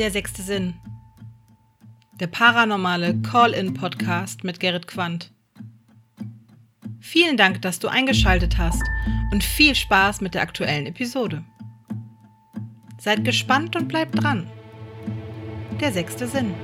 Der sechste Sinn. Der paranormale Call-in-Podcast mit Gerrit Quandt. Vielen Dank, dass du eingeschaltet hast und viel Spaß mit der aktuellen Episode. Seid gespannt und bleibt dran. Der sechste Sinn.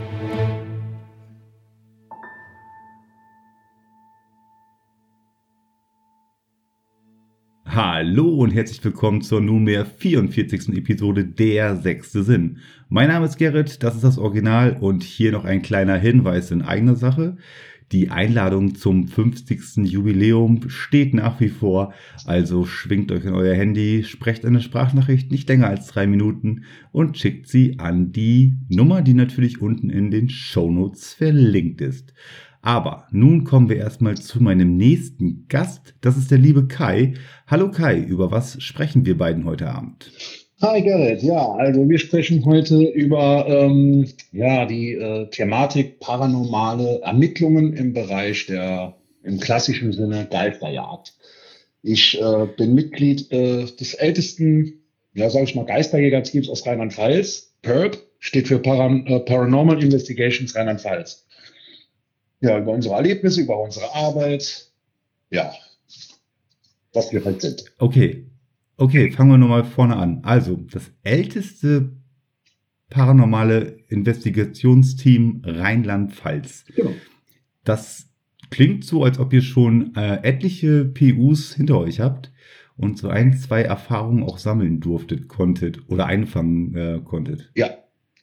Hallo und herzlich willkommen zur nunmehr 44. Episode Der sechste Sinn. Mein Name ist Gerrit, das ist das Original und hier noch ein kleiner Hinweis in eigener Sache. Die Einladung zum 50. Jubiläum steht nach wie vor, also schwingt euch in euer Handy, sprecht eine Sprachnachricht nicht länger als drei Minuten und schickt sie an die Nummer, die natürlich unten in den Shownotes verlinkt ist. Aber nun kommen wir erstmal zu meinem nächsten Gast. Das ist der liebe Kai. Hallo Kai, über was sprechen wir beiden heute Abend? Hi Gerrit, ja, also wir sprechen heute über ähm, ja, die äh, Thematik paranormale Ermittlungen im Bereich der im klassischen Sinne Geisterjagd. Ich äh, bin Mitglied äh, des ältesten, ja sage ich mal, Geisterjägerteams aus Rheinland-Pfalz. PERP steht für Paran äh, Paranormal Investigations Rheinland-Pfalz ja, über unsere Erlebnisse, über unsere Arbeit, ja, was wir halt sind. Okay, okay, fangen wir nochmal vorne an. Also, das älteste paranormale Investigationsteam Rheinland-Pfalz. Genau. Das klingt so, als ob ihr schon äh, etliche PUs hinter euch habt und so ein, zwei Erfahrungen auch sammeln durftet, konntet oder einfangen äh, konntet. Ja,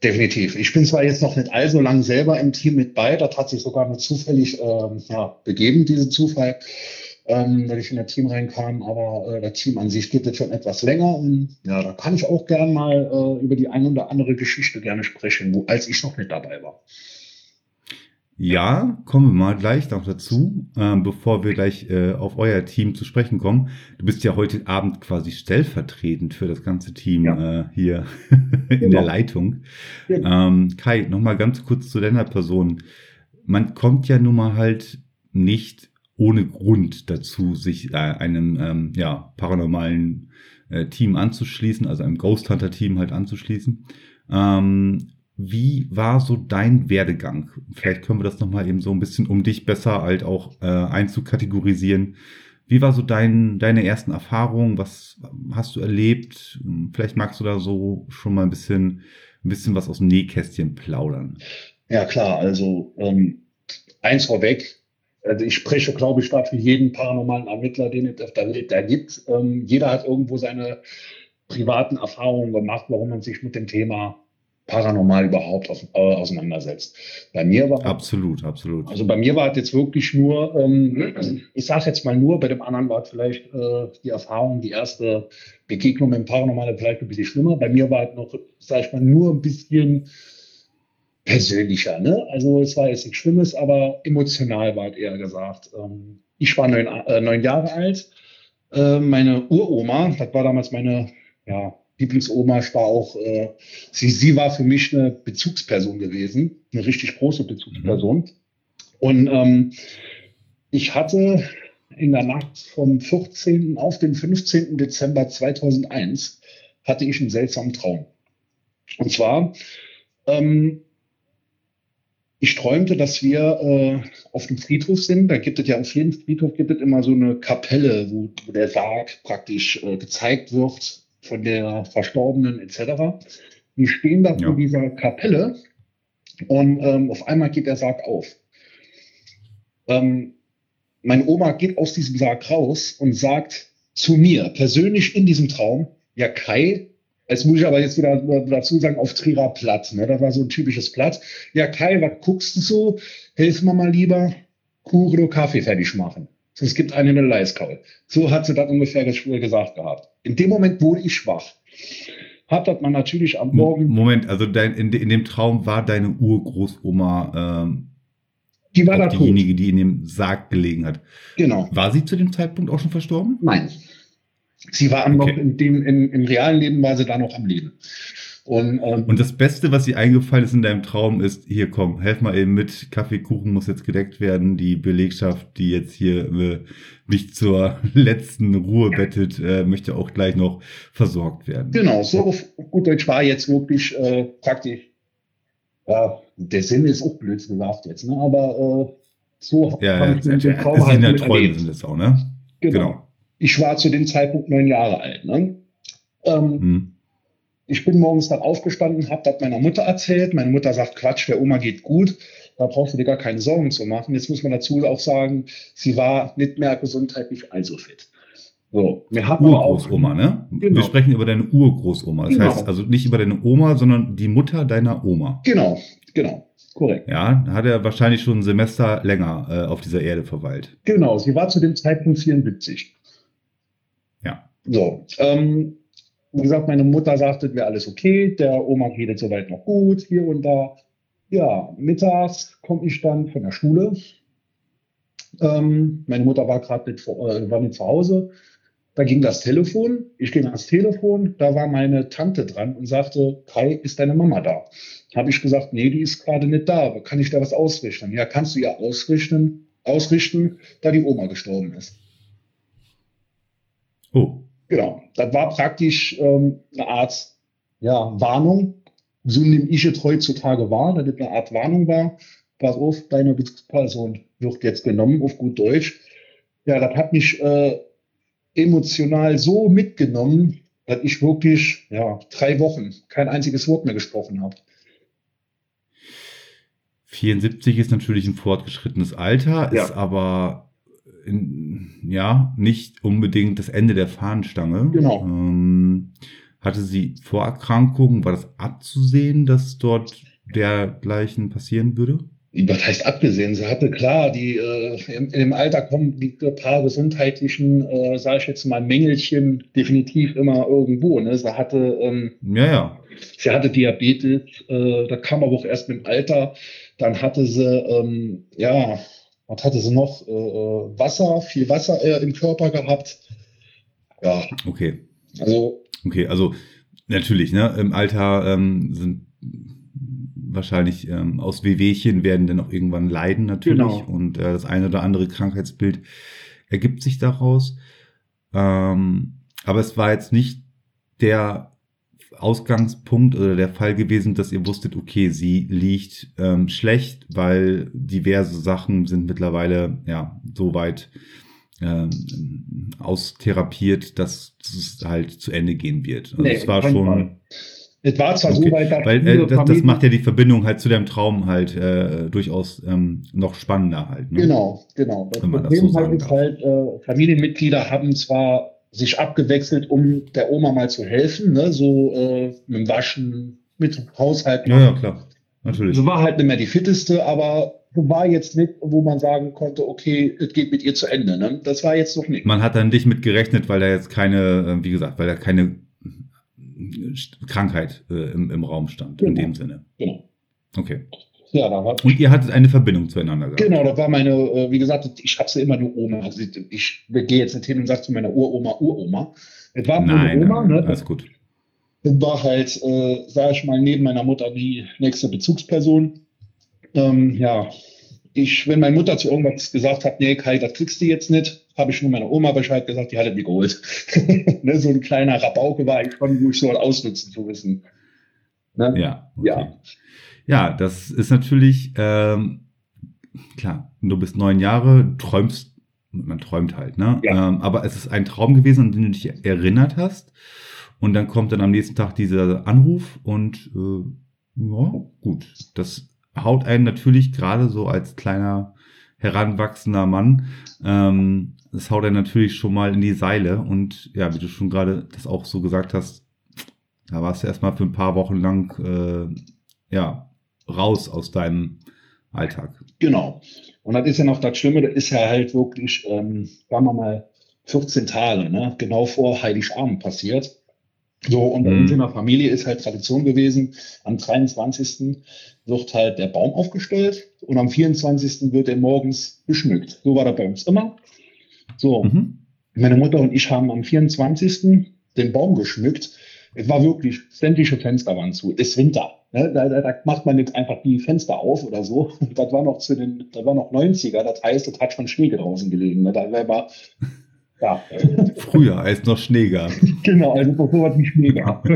Definitiv. Ich bin zwar jetzt noch nicht allzu lang selber im Team mit bei, das hat sich sogar nur zufällig ähm, ja, begeben, diese Zufall, ähm, weil ich in das Team reinkam, aber äh, das Team an sich geht jetzt schon etwas länger und ja, da kann ich auch gern mal äh, über die ein oder andere Geschichte gerne sprechen, wo, als ich noch nicht dabei war. Ja, kommen wir mal gleich noch dazu, äh, bevor wir gleich äh, auf euer Team zu sprechen kommen. Du bist ja heute Abend quasi stellvertretend für das ganze Team ja. äh, hier in genau. der Leitung. Genau. Ähm, Kai, nochmal ganz kurz zu deiner Person. Man kommt ja nun mal halt nicht ohne Grund dazu, sich äh, einem ähm, ja, paranormalen äh, Team anzuschließen, also einem Ghost Hunter Team halt anzuschließen. Ähm, wie war so dein Werdegang? Vielleicht können wir das nochmal eben so ein bisschen, um dich besser halt auch äh, einzukategorisieren. Wie war so dein, deine ersten Erfahrungen? Was hast du erlebt? Vielleicht magst du da so schon mal ein bisschen, ein bisschen was aus dem Nähkästchen plaudern. Ja, klar. Also, ähm, eins vorweg. Also ich spreche, glaube ich, da für jeden paranormalen Ermittler, den es da gibt. Ähm, jeder hat irgendwo seine privaten Erfahrungen gemacht, warum man sich mit dem Thema paranormal überhaupt auf, äh, auseinandersetzt. Bei mir war absolut, absolut. Also bei mir war es jetzt wirklich nur, ähm, ich sage jetzt mal nur, bei dem anderen war es vielleicht äh, die Erfahrung, die erste Begegnung mit dem Paranormalen vielleicht ein bisschen schlimmer. Bei mir war es noch, sage ich mal, nur ein bisschen persönlicher. Ne? Also es war jetzt nichts Schlimmes, aber emotional war es eher gesagt. Ähm, ich war neun, äh, neun Jahre alt. Äh, meine Uroma, das war damals meine ja, Lieblingsoma, war auch, äh, sie, sie war für mich eine Bezugsperson gewesen, eine richtig große Bezugsperson. Mhm. Und ähm, ich hatte in der Nacht vom 14. auf den 15. Dezember 2001 hatte ich einen seltsamen Traum. Und zwar, ähm, ich träumte, dass wir äh, auf dem Friedhof sind. Da gibt es ja auf jedem Friedhof gibt es immer so eine Kapelle, wo, wo der Sarg praktisch äh, gezeigt wird von der Verstorbenen etc. Wir stehen da ja. vor dieser Kapelle und ähm, auf einmal geht der Sarg auf. Ähm, meine Oma geht aus diesem Sarg raus und sagt zu mir persönlich in diesem Traum, ja Kai, jetzt muss ich aber jetzt wieder dazu sagen, auf Trierer Platt, ne? das war so ein typisches Platt. Ja Kai, was guckst du so? Hilf mir mal lieber, Kuchen oder Kaffee fertig machen. Es gibt einen in der Leiskaul. So hat sie das ungefähr gesagt gehabt. In dem Moment wurde ich schwach. Hat das man natürlich am Morgen. Moment, also dein, in, in dem Traum war deine Urgroßoma ähm, die war da diejenige, tot. die in dem Sarg gelegen hat. Genau. War sie zu dem Zeitpunkt auch schon verstorben? Nein. Sie war okay. noch in dem, in, im realen Leben war sie da noch am Leben. Und, ähm, und das Beste, was dir eingefallen ist in deinem Traum, ist, hier komm, helf mal eben mit, Kaffeekuchen muss jetzt gedeckt werden, die Belegschaft, die jetzt hier äh, mich zur letzten Ruhe bettet, äh, möchte auch gleich noch versorgt werden. Genau, so auf gut Deutsch war jetzt wirklich äh, praktisch Ja, der Sinn ist auch blöd gesagt jetzt, ne? aber äh, so ja, habe ich ja, den Traum ja, halt Träume sind das auch, ne? Genau. genau. Ich war zu dem Zeitpunkt neun Jahre alt. Ne? Ähm, hm. Ich bin morgens dann aufgestanden, habe das meiner Mutter erzählt. Meine Mutter sagt, Quatsch, der Oma geht gut. Da brauchst du dir gar keine Sorgen zu machen. Jetzt muss man dazu auch sagen, sie war nicht mehr gesundheitlich allzu fit. So, wir haben Urgroßoma, ne? Genau. Wir sprechen über deine Urgroßoma. Das genau. heißt also nicht über deine Oma, sondern die Mutter deiner Oma. Genau, genau. Korrekt. Ja, hat er wahrscheinlich schon ein Semester länger äh, auf dieser Erde verweilt. Genau, sie war zu dem Zeitpunkt 74. Ja. So, ähm, wie gesagt, meine Mutter sagte, wäre alles okay, der Oma geht es soweit noch gut, hier und da. Ja, mittags komme ich dann von der Schule. Ähm, meine Mutter war gerade nicht, äh, nicht zu Hause. Da ging das Telefon. Ich ging ans Telefon. Da war meine Tante dran und sagte, Kai, ist deine Mama da? Habe ich gesagt, nee, die ist gerade nicht da. Kann ich da was ausrichten? Ja, kannst du ja ausrichten, ausrichten, da die Oma gestorben ist. Oh. Genau. Das war praktisch ähm, eine Art ja, Warnung. So nehme ich es heutzutage wahr, dass es eine Art Warnung war. Pass auf, deine Bezugsperson wird jetzt genommen, auf gut Deutsch. Ja, das hat mich äh, emotional so mitgenommen, dass ich wirklich ja, drei Wochen kein einziges Wort mehr gesprochen habe. 74 ist natürlich ein fortgeschrittenes Alter, ja. ist aber in, ja nicht unbedingt das Ende der Fahnenstange. Genau. Ähm, hatte sie Vorerkrankungen? War das abzusehen, dass dort dergleichen passieren würde? was heißt abgesehen? Sie hatte klar, die äh, im, im Alter kommen die paar gesundheitlichen, äh, sage ich jetzt mal, Mängelchen definitiv immer irgendwo. Ne? Sie hatte, ähm, ja, ja. Sie hatte Diabetes, äh, da kam aber auch erst mit dem Alter. Dann hatte sie, ähm, ja, was hatte sie noch? Äh, äh Wasser, viel Wasser äh, im Körper gehabt. Ja. Okay. Also. Okay, also natürlich, ne? Im Alter ähm, sind wahrscheinlich ähm, aus Wehwehchen werden dann auch irgendwann leiden natürlich genau. und äh, das eine oder andere Krankheitsbild ergibt sich daraus. Ähm, aber es war jetzt nicht der Ausgangspunkt oder der Fall gewesen, dass ihr wusstet, okay, sie liegt ähm, schlecht, weil diverse Sachen sind mittlerweile ja so weit ähm, austherapiert, dass es halt zu Ende gehen wird. Also nee, es war schon. Fall. Es war zwar okay. so weit, dass Weil äh, das, das, macht ja die Verbindung halt zu deinem Traum halt äh, durchaus ähm, noch spannender halt. Ne? Genau, genau. Das Problem so halt ist halt, äh, Familienmitglieder haben zwar sich abgewechselt, um der Oma mal zu helfen, ne? so äh, mit dem Waschen, mit Haushalt. Ja, ja, klar. Natürlich. So war halt nicht mehr die fitteste, aber war jetzt nicht, wo man sagen konnte, okay, es geht mit ihr zu Ende. Ne? Das war jetzt noch nicht. Man hat dann nicht mit gerechnet, weil da jetzt keine, äh, wie gesagt, weil da keine Krankheit äh, im, im Raum stand, genau. in dem Sinne. Genau. Okay. Ja, da war Und ihr hattet eine Verbindung zueinander gehabt. Genau, da war meine, äh, wie gesagt, ich habe sie immer nur Oma. Also ich, gehe jetzt nicht hin und sage zu meiner Uroma, Uroma. Es war nein, Oma, nein, ne? alles gut. Das war halt, äh, sage ich mal, neben meiner Mutter die nächste Bezugsperson. Ähm, ja, ich, wenn meine Mutter zu irgendwas gesagt hat, nee, Kai, das kriegst du jetzt nicht, habe ich nur meiner Oma Bescheid gesagt, die hatte mich geholt. ne, so ein kleiner Rabauke war ich schon, wo ich so ausnutzen zu wissen. Ne? Ja, okay. ja. Ja, das ist natürlich, ähm, klar, du bist neun Jahre, träumst, man träumt halt, ne? Ja. Ähm, aber es ist ein Traum gewesen, an den du dich erinnert hast. Und dann kommt dann am nächsten Tag dieser Anruf und äh, ja, gut. Das haut einen natürlich gerade so als kleiner heranwachsender Mann, ähm, das haut einen natürlich schon mal in die Seile. Und ja, wie du schon gerade das auch so gesagt hast, da warst du erstmal für ein paar Wochen lang äh, ja, raus aus deinem Alltag. Genau. Und das ist ja noch das Schlimme, das ist ja halt wirklich, ähm, sagen wir mal, 14 Tage, ne? genau vor Heiligabend passiert. So, und bei uns mhm. in der Familie ist halt Tradition gewesen, am 23. wird halt der Baum aufgestellt und am 24. wird er morgens geschmückt. So war das bei uns immer. So, mhm. meine Mutter und ich haben am 24. den Baum geschmückt. Es war wirklich, sämtliche Fenster waren zu. Es ist Winter. Ne? Da, da, da, macht man nicht einfach die Fenster auf oder so. Das war noch zu den, das war noch 90er. Das heißt, es hat schon Schnee draußen gelegen. Ne? Da war ja. Früher, als noch Schnee gab. genau, also bevor es nicht Schnee gab.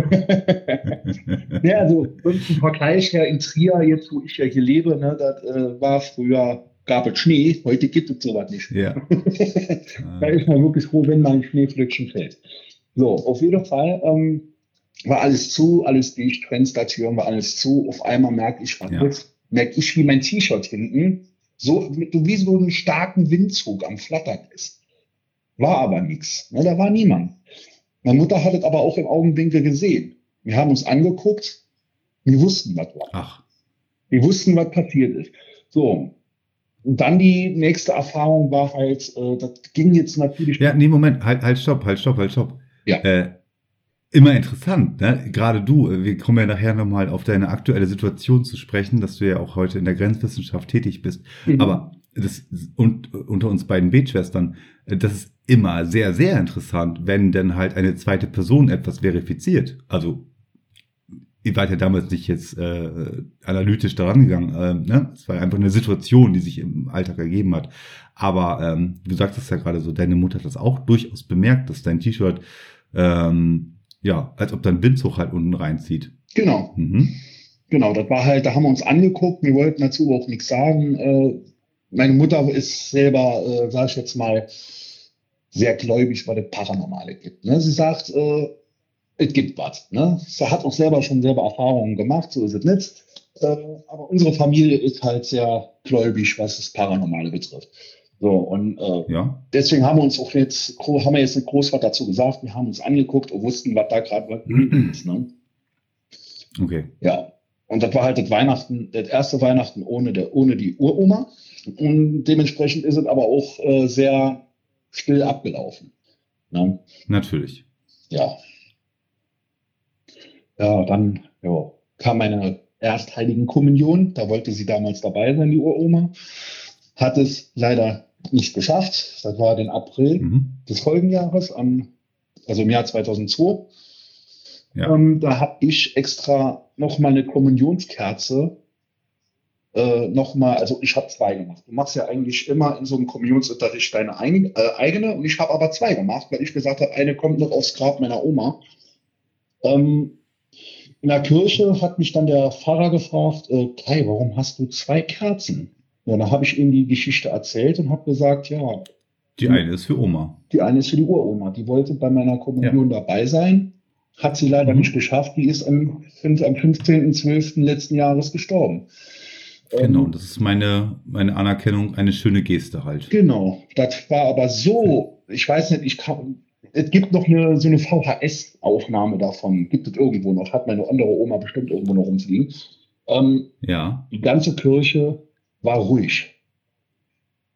ja, also im Vergleich her in Trier, jetzt wo ich ja hier lebe, ne, das äh, war früher, gab es Schnee, heute gibt es sowas nicht. Ja. da ist man wirklich froh, wenn mal ein Schneeflöckchen fällt. So, auf jeden Fall ähm, war alles zu, alles dicht, Fenstertüren war alles zu. Auf einmal merke ich, Ja. ist, merke ich, wie mein T-Shirt hinten so mit, wie so einen starken Windzug am Flattern ist. War aber nichts. Ne, da war niemand. Meine Mutter hat es aber auch im Augenwinkel gesehen. Wir haben uns angeguckt, wir wussten, was war. Ach, Wir wussten, was passiert ist. So. Und dann die nächste Erfahrung war halt, äh, das ging jetzt natürlich. ja, nee, Moment, halt, halt, stopp, halt, stopp, halt, stopp. Ja. Äh, immer interessant, ne? Gerade du, äh, wir kommen ja nachher nochmal auf deine aktuelle Situation zu sprechen, dass du ja auch heute in der Grenzwissenschaft tätig bist. Mhm. Aber das und unter uns beiden Betschwestern, äh, das ist immer sehr, sehr interessant, wenn dann halt eine zweite Person etwas verifiziert. Also ihr wart ja damals nicht jetzt äh, analytisch daran gegangen. Äh, ne? Es war einfach eine Situation, die sich im Alltag ergeben hat. Aber ähm, du sagtest ja gerade so, deine Mutter hat das auch durchaus bemerkt, dass dein T-Shirt ähm, ja, als ob dein Windzug halt unten reinzieht. Genau, Mhm. genau. Das war halt, da haben wir uns angeguckt, wir wollten dazu auch nichts sagen. Äh, meine Mutter ist selber, äh, sag ich jetzt mal, sehr gläubig, weil es Paranormale gibt. Ne? Sie sagt, äh, es gibt was. Ne? Sie hat auch selber schon selber Erfahrungen gemacht, so ist es nicht. Äh, aber unsere Familie ist halt sehr gläubig, was das Paranormale betrifft. So, und äh, Ja, deswegen haben wir uns auch jetzt, haben wir jetzt nicht groß was dazu gesagt, wir haben uns angeguckt und wussten, was da gerade ist. Ne? okay. Ja. Und das war halt das Weihnachten, das erste Weihnachten ohne, der, ohne die Uroma. Und dementsprechend ist es aber auch äh, sehr still abgelaufen. Ne? Natürlich. Ja. Ja, dann ja, kam meine Erstheiligen Kommunion. Da wollte sie damals dabei sein, die Uroma. Hat es leider nicht geschafft. Das war den April Mhm. des Folgenjahres, am, also im Jahr 2002. Ja. Ähm, da habe ich extra nochmal eine Kommunionskerze äh, nochmal, also ich habe zwei gemacht. Du machst ja eigentlich immer in so einem Kommunionsunterricht deine ein, äh, eigene und ich habe aber zwei gemacht, weil ich gesagt habe, eine kommt noch aufs Grab meiner Oma. Ähm, in der Kirche hat mich dann der Pfarrer gefragt, äh, Kai, warum hast du zwei Kerzen? Ja, da habe ich ihm die Geschichte erzählt und habe gesagt, ja, Die eine ist für Oma. die eine ist für die Uroma. Die wollte bei meiner Kommunion dabei sein. Hat sie leider Mhm. nicht geschafft. Die ist am, am 15.12. letzten Jahres gestorben. Genau, Ähm, das ist meine, meine Anerkennung, eine schöne Geste halt. genau. Das war aber so, ich weiß nicht, ich kann, es gibt noch eine, so eine VHS-Aufnahme davon. Gibt es irgendwo noch. Hat meine andere Oma bestimmt irgendwo noch rumfliegen. Ähm, Ja, die ganze Kirche war ruhig.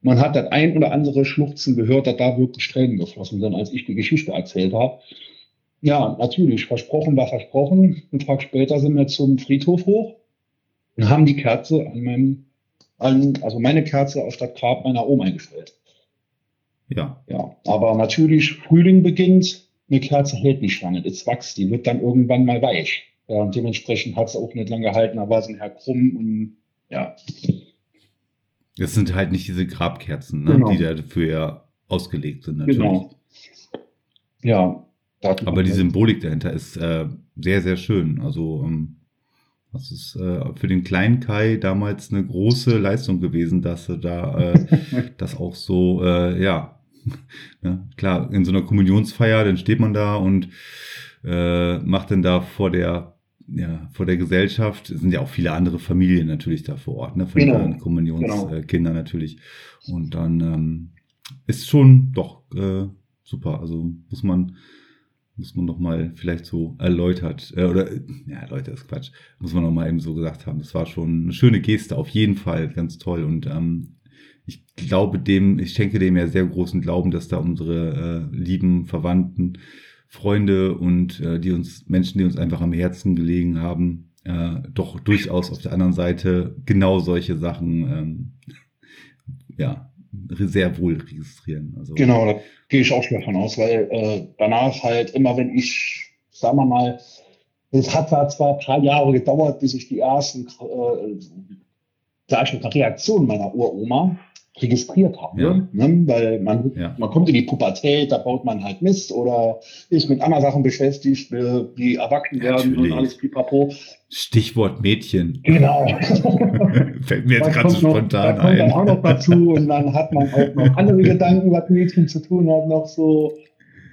Man hat das ein oder andere Schluchzen gehört, dass da wirklich Tränen geflossen sind, als ich die Geschichte erzählt habe. Ja, natürlich, versprochen war versprochen. Einen Tag später sind wir zum Friedhof hoch und haben die Kerze an meinem, an, also meine Kerze auf das Grab meiner Oma eingestellt. ja. Ja, aber natürlich, Frühling beginnt, eine Kerze hält nicht lange, das wächst, die wird dann irgendwann mal weich. Ja, und dementsprechend hat es auch nicht lange gehalten, da war sie nachher krumm und ja, Das sind halt nicht diese Grabkerzen, ne, Genau. die dafür ja ausgelegt sind, natürlich. Genau. Ja. Aber die Symbolik dahinter ist äh, sehr, sehr schön. Also ähm, das ist äh, für den kleinen Kai damals eine große Leistung gewesen, dass er da äh, das auch so, äh, ja, ne, klar, in so einer Kommunionsfeier, dann steht man da und äh, macht dann da vor der ja, vor der Gesellschaft Es sind ja auch viele andere Familien natürlich da vor Ort, ne, von Genau, den Kommunionskindern natürlich. Und dann ähm, ist schon doch äh, super. Also muss man muss man noch mal vielleicht so erläutert äh, oder ja erläutert ist Quatsch muss man noch mal eben so gesagt haben. Das war schon eine schöne Geste auf jeden Fall ganz toll und ähm, ich glaube dem ich schenke dem ja sehr großen Glauben, dass da unsere äh, lieben Verwandten Freunde und äh, die uns Menschen, die uns einfach am Herzen gelegen haben, äh, doch durchaus auf der anderen Seite genau solche Sachen ähm, ja sehr wohl registrieren. Also Genau, da gehe ich auch schon davon aus, weil äh, danach halt immer, wenn ich, sagen wir mal, es hat zwar zwar ein paar Jahre gedauert, bis ich die ersten äh, sag ich mal, Reaktionen meiner Uroma registriert habe. Ja. Ne? Weil man, ja. man kommt in die Pubertät, da baut man halt Mist oder ist mit anderen Sachen beschäftigt, die erwachsen werden und alles pipapo. Stichwort Mädchen. Genau. Fällt mir jetzt gerade so spontan noch, da kommt Dann auch noch dazu und dann hat man auch noch andere Gedanken, was Mädchen zu tun hat, noch so.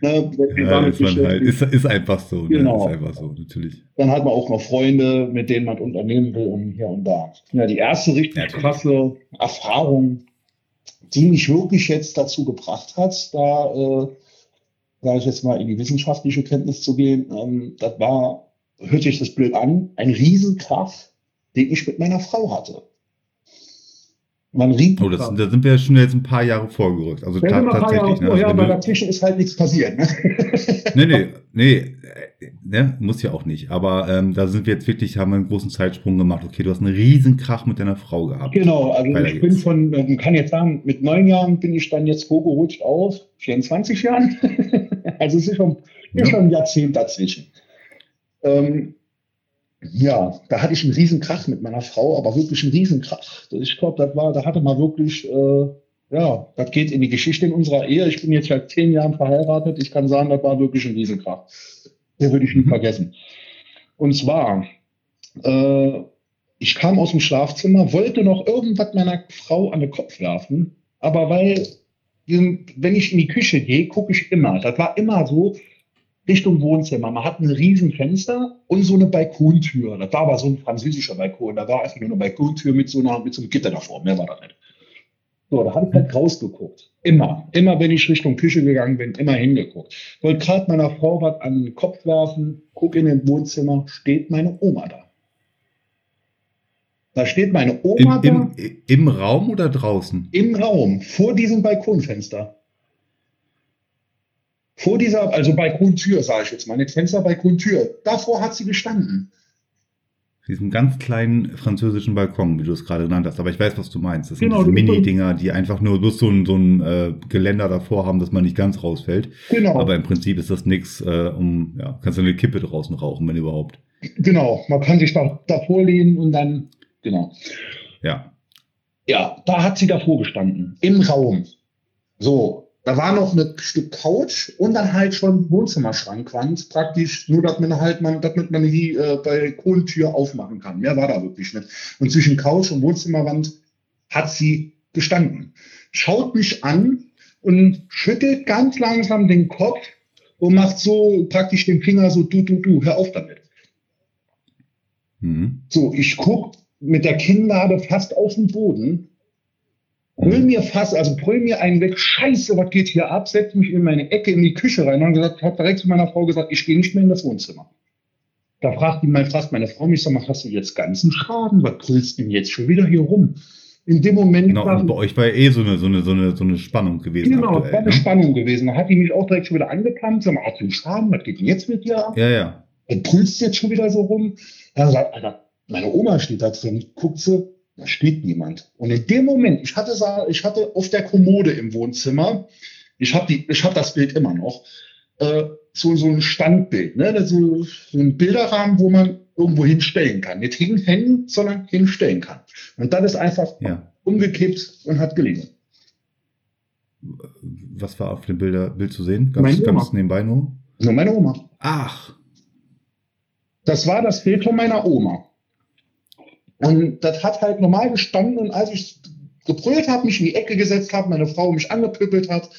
Ne, ja, ist, halt, ist, ist, einfach so. Ne? Genau. Ne? Ist einfach so, natürlich. Dann hat man auch noch Freunde, mit denen man unternehmen will und hier und da. Ja, die erste richtig ja, krasse Erfahrung die mich wirklich jetzt dazu gebracht hat, da, äh, sage ich jetzt mal, in die wissenschaftliche Kenntnis zu gehen. Ähm, das war, hört sich das blöd an, ein Riesenkrach, den ich mit meiner Frau hatte. Man riecht. Oh, das, da sind wir schon jetzt ein paar Jahre vorgerückt. Also ta tatsächlich. Ne? Also ja, aber dazwischen ist halt nichts passiert. Ne? nee, nee, nee, ne? muss ja auch nicht. Aber ähm, da sind wir jetzt wirklich, haben wir einen großen Zeitsprung gemacht. Okay, du hast einen riesen Krach mit deiner Frau gehabt. Genau, also ich jetzt. bin von, man kann jetzt sagen, mit neun Jahren bin ich dann jetzt hochgerutscht auf 24 Jahren. also es ist schon, ja. ist schon ein Jahrzehnt dazwischen. Ähm, ja, da hatte ich einen Riesenkrach mit meiner Frau, aber wirklich einen Riesenkrach. Ich glaube, das war, da hatte man wirklich, äh, ja, das geht in die Geschichte in unserer Ehe. Ich bin jetzt seit zehn Jahren verheiratet. Ich kann sagen, das war wirklich ein Riesenkrach. Den würde ich nie mhm. vergessen. Und zwar, äh, ich kam aus dem Schlafzimmer, wollte noch irgendwas meiner Frau an den Kopf werfen, aber weil, wenn ich in die Küche gehe, gucke ich immer. Das war immer so, Richtung Wohnzimmer. Man hat ein riesen Fenster und so eine Balkontür. Das war aber so ein französischer Balkon. Da war einfach nur eine Balkontür mit so, einer, mit so einem Gitter davor. Mehr war da nicht. So, da habe ich halt rausgeguckt. Immer. Immer, wenn ich Richtung Küche gegangen bin, immer hingeguckt. Wollte gerade meiner Frau was an den Kopf werfen, guck in den Wohnzimmer, steht meine Oma da. Da steht meine Oma Im, im, Im Raum oder draußen? Im Raum, vor diesem Balkonfenster. Vor dieser, also Balkontür, sage ich jetzt mal, nicht Fenster, Balkontür. Davor hat sie gestanden. Diesen ganz kleinen französischen Balkon, wie du es gerade genannt hast. Aber ich weiß, was du meinst. Das sind genau, diese Mini-Dinger, die einfach nur bloß so ein, so ein äh, Geländer davor haben, dass man nicht ganz rausfällt. Genau. Aber im Prinzip ist das nichts, äh, um, ja, kannst du eine Kippe draußen rauchen, wenn überhaupt. Genau, man kann sich da davor lehnen und dann, genau. Ja. Ja, da hat sie davor gestanden, im Raum. So, da war noch ein Stück Couch und dann halt schon Wohnzimmerschrankwand, praktisch, nur dass man halt man, damit man die äh, Balkontür aufmachen kann. Mehr war da wirklich nicht. Und zwischen Couch und Wohnzimmerwand hat sie gestanden. Schaut mich an und schüttelt ganz langsam den Kopf und macht so praktisch den Finger so, du, du, du, hör auf damit. Mhm. So, ich guck mit der Kinnlade fast auf den Boden brüll mir fast, also brüll mir einen weg, scheiße, was geht hier ab, setz mich in meine Ecke in die Küche rein und gesagt, hab direkt zu meiner Frau gesagt, ich gehe nicht mehr in das Wohnzimmer. Da fragt, die, fragt meine Frau mich, sag mal, hast du jetzt ganzen Schaden? Was grüllst du denn jetzt schon wieder hier rum? In dem Moment. Genau, und bei euch war ja eh so eine, so eine, so eine, so eine Spannung gewesen. Genau, aktuell, war eine ne? Spannung gewesen. Da hat die mich auch direkt schon wieder angeplant. Sag mal, hast du einen Schaden? Was geht denn jetzt mit dir ab? Ja, ja. Du brüllst jetzt schon wieder so rum. Dann sagt, Alter, meine Oma steht da drin, guckt sie, da steht niemand. Und in dem Moment, ich hatte, ich hatte auf der Kommode im Wohnzimmer, ich habe hab das Bild immer noch, äh, so, so ein Standbild, ne? so, so ein Bilderrahmen, wo man irgendwo hinstellen kann. Nicht hinhängen, sondern hinstellen kann. Und dann ist einfach ja. umgekippt und hat gelegen. Was war auf dem Bilder, Bild zu sehen? Ganz, ganz nebenbei nur? Nur meine Oma. Ach. Das war das Bild von meiner Oma. Und das hat halt normal gestanden und als ich gebrüllt habe, mich in die Ecke gesetzt habe, meine Frau mich angepöbelt hat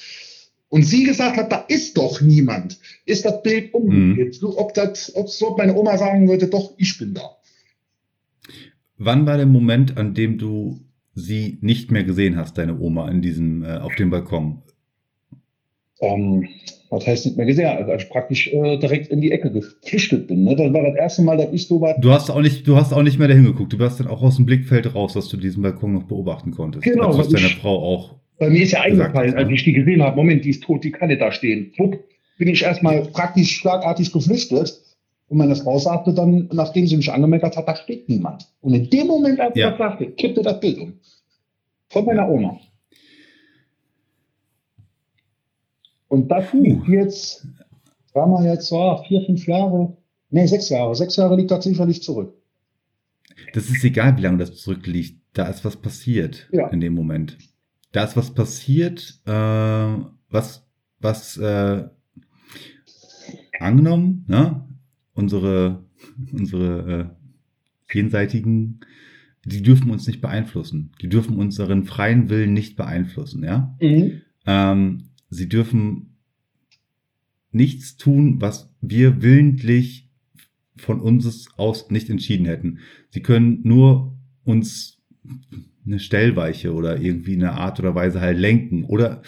und sie gesagt hat, da ist doch niemand, ist das Bild umgekehrt. Mhm. Ob das, ob so meine Oma sagen würde, doch, ich bin da. Wann war der Moment, an dem du sie nicht mehr gesehen hast, deine Oma, in diesem, äh, auf dem Balkon? Ähm, was heißt nicht mehr gesehen, also ich praktisch äh, direkt in die Ecke geflüchtet bin. Ne? Das war das erste Mal, dass ich so war. Du hast auch nicht, du hast auch nicht mehr dahin geguckt. Du warst dann auch aus dem Blickfeld raus, dass du diesen Balkon noch beobachten konntest. Genau. Das deine Frau auch. Bei mir ist ja eingefallen, als ich die gesehen habe, Moment, die ist tot, die kann nicht da stehen. Wupp, bin ich erstmal praktisch schlagartig geflüchtet. Und meine Frau sagte dann, nachdem sie mich angemeldet hat, da steht niemand. Und in dem Moment, als ich ja. das sagte, kippte das Bild um. Von meiner Oma. Und das liegt jetzt, sagen wir jetzt, so, vier, fünf Jahre, nee, sechs Jahre, sechs Jahre liegt das sicherlich zurück. Das ist egal, wie lange das zurückliegt. Da ist was passiert ja. in dem Moment. da ist was passiert, äh, was, was äh, angenommen, ne? unsere, unsere äh, jenseitigen, die dürfen uns nicht beeinflussen. Die dürfen unseren freien Willen nicht beeinflussen, ja. Mhm. Ähm, sie dürfen nichts tun, was wir willentlich von uns aus nicht entschieden hätten. Sie können nur uns eine Stellweiche oder irgendwie eine Art oder Weise halt lenken oder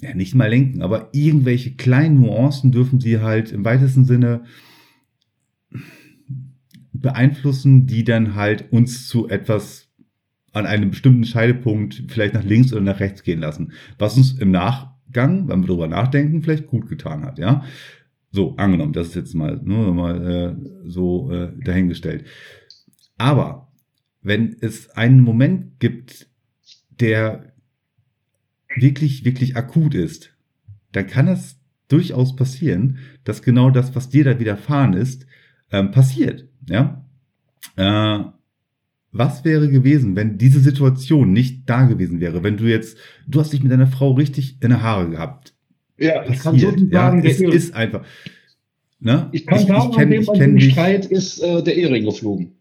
ja, nicht mal lenken, aber irgendwelche kleinen Nuancen dürfen sie halt im weitesten Sinne beeinflussen, die dann halt uns zu etwas an einem bestimmten Scheidepunkt vielleicht nach links oder nach rechts gehen lassen, was uns im Nachgang, wenn wir darüber nachdenken, vielleicht gut getan hat, ja. So, angenommen, das ist jetzt mal, nur mal äh, so äh, dahingestellt. Aber wenn es einen Moment gibt, der wirklich, wirklich akut ist, dann kann es durchaus passieren, dass genau das, was dir da widerfahren ist, ähm, passiert. Ja? Äh, was wäre gewesen, wenn diese Situation nicht da gewesen wäre? Wenn du jetzt, du hast dich mit deiner Frau richtig in der Haare gehabt. Ja, ich kann so sagen, ja, es ist einfach. Ne? Ich kann ich, sagen, ich kenn, ich kenn Streit ist äh, der Ehering geflogen.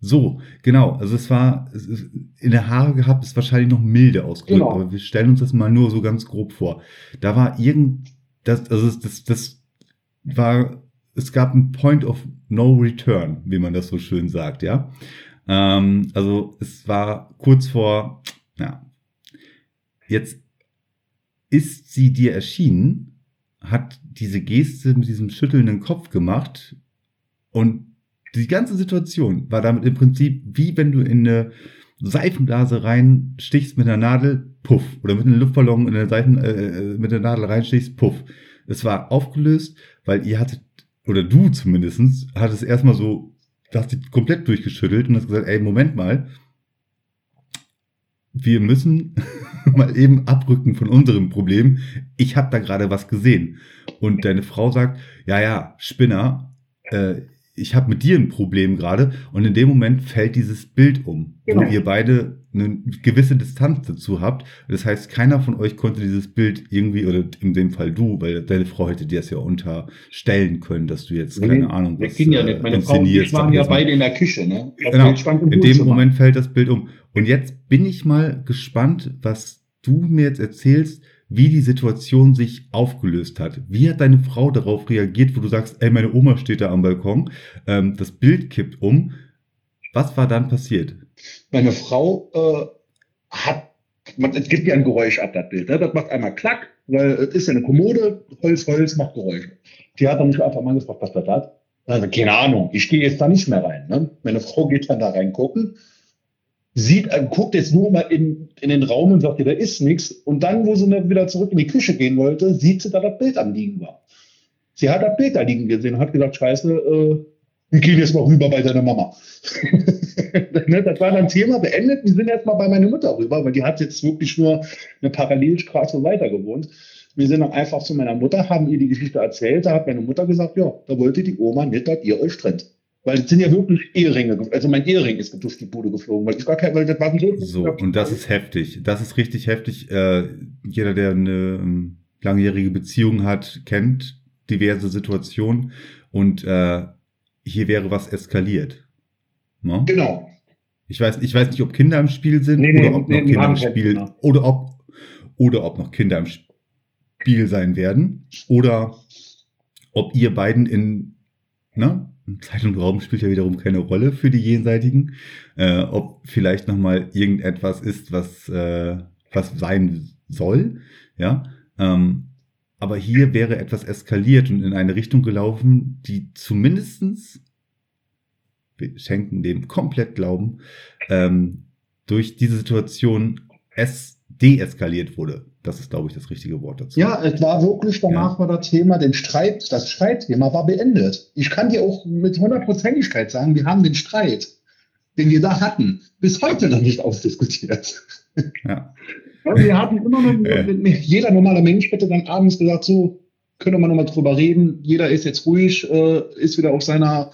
So, genau. Also es war es ist, in der Haare gehabt, ist wahrscheinlich noch milde ausgedrückt, genau. aber wir stellen uns das mal nur so ganz grob vor. Da war irgend das, also das, das war, es gab ein Point of No Return, wie man das so schön sagt, ja. Ähm, also es war kurz vor, ja. Jetzt ist sie dir erschienen, hat diese Geste mit diesem schüttelnden Kopf gemacht und die ganze Situation war damit im Prinzip wie wenn du in eine Seifenblase reinstichst mit einer Nadel, puff. Oder mit einem Luftballon in eine Seifen, äh, äh, mit der Nadel reinstichst, puff. Es war aufgelöst, weil ihr hattet, oder du zumindestens, hattest erstmal so, hast dich komplett durchgeschüttelt und hast gesagt, ey, Moment mal, wir müssen mal eben abrücken von unserem Problem. Ich habe da gerade was gesehen. Und deine Frau sagt, ja, ja, Spinner, äh, ich habe mit dir ein Problem gerade und in dem Moment fällt dieses Bild um, genau. wo ihr beide eine gewisse Distanz dazu habt. Das heißt, keiner von euch konnte dieses Bild irgendwie, oder in dem Fall du, weil deine Frau hätte dir das ja unterstellen können, dass du jetzt, keine Ahnung, was ging ja nicht. Meine Frau ich waren ja beide in der Küche, ne? Genau. In dem Moment fällt das Bild um. Und jetzt bin ich mal gespannt, was du mir jetzt erzählst, wie die Situation sich aufgelöst hat. Wie hat deine Frau darauf reagiert, wo du sagst, ey, meine Oma steht da am Balkon, ähm, das Bild kippt um. Was war dann passiert? Meine Frau äh, hat, es gibt ja ein Geräusch ab, das Bild. Ne? Das macht einmal Klack, weil es ist ja eine Kommode, Holz, Holz macht Geräusche. Die hat dann nicht einfach mal gefragt, was das hat. Also, keine Ahnung, ich gehe jetzt da nicht mehr rein. Ne? Meine Frau geht dann da rein gucken sieht, äh, guckt jetzt nur mal in, in den Raum und sagt, da ist nichts. Und dann, wo sie dann wieder zurück in die Küche gehen wollte, sieht sie, da das Bild am Liegen war. Sie hat das Bild da liegen gesehen und hat gesagt, scheiße, äh, wir gehen jetzt mal rüber bei deiner Mama. ne, das war dann Thema beendet. Wir sind jetzt mal bei meiner Mutter rüber, weil die hat jetzt wirklich nur eine Parallelstraße weiter gewohnt. Wir sind dann einfach zu meiner Mutter, haben ihr die Geschichte erzählt. Da hat meine Mutter gesagt, ja, da wollte die Oma nicht, dass ihr euch trennt. Weil es sind ja wirklich Eheringe. Also mein Ehering ist durch die Bude geflogen, weil ich gar kein, weil das war wie So, und das ist heftig. Das ist richtig heftig. Äh, jeder, der eine ähm, langjährige Beziehung hat, kennt diverse Situationen. Und äh, hier wäre was eskaliert. No? Ne? Genau. Ich weiß, ich weiß nicht, ob Kinder im Spiel sind nee, oder ob nee, noch Kinder im Spiel oder ob oder ob noch Kinder im Spiel sein werden oder ob ihr beiden in ne, Zeit und Raum spielt ja wiederum keine Rolle für die Jenseitigen. Äh, ob vielleicht nochmal irgendetwas ist, was, äh, was sein soll. Ja. Ähm, aber hier wäre etwas eskaliert und in eine Richtung gelaufen, die zumindestens wir schenken dem komplett Glauben, ähm, durch diese Situation es deeskaliert wurde. Das ist, glaube ich, das richtige Wort dazu. Ja, es war wirklich, danach ja. war das Thema, den Streit, das Streitthema war beendet. Ich kann dir auch mit hundertprozentigkeit sagen, wir haben den Streit, den wir da hatten, bis heute noch nicht ausdiskutiert. Ja. wir hatten immer noch, ja. jeder normale Mensch hätte dann abends gesagt, so, können wir nochmal drüber reden, jeder ist jetzt ruhig, äh, ist wieder auf seiner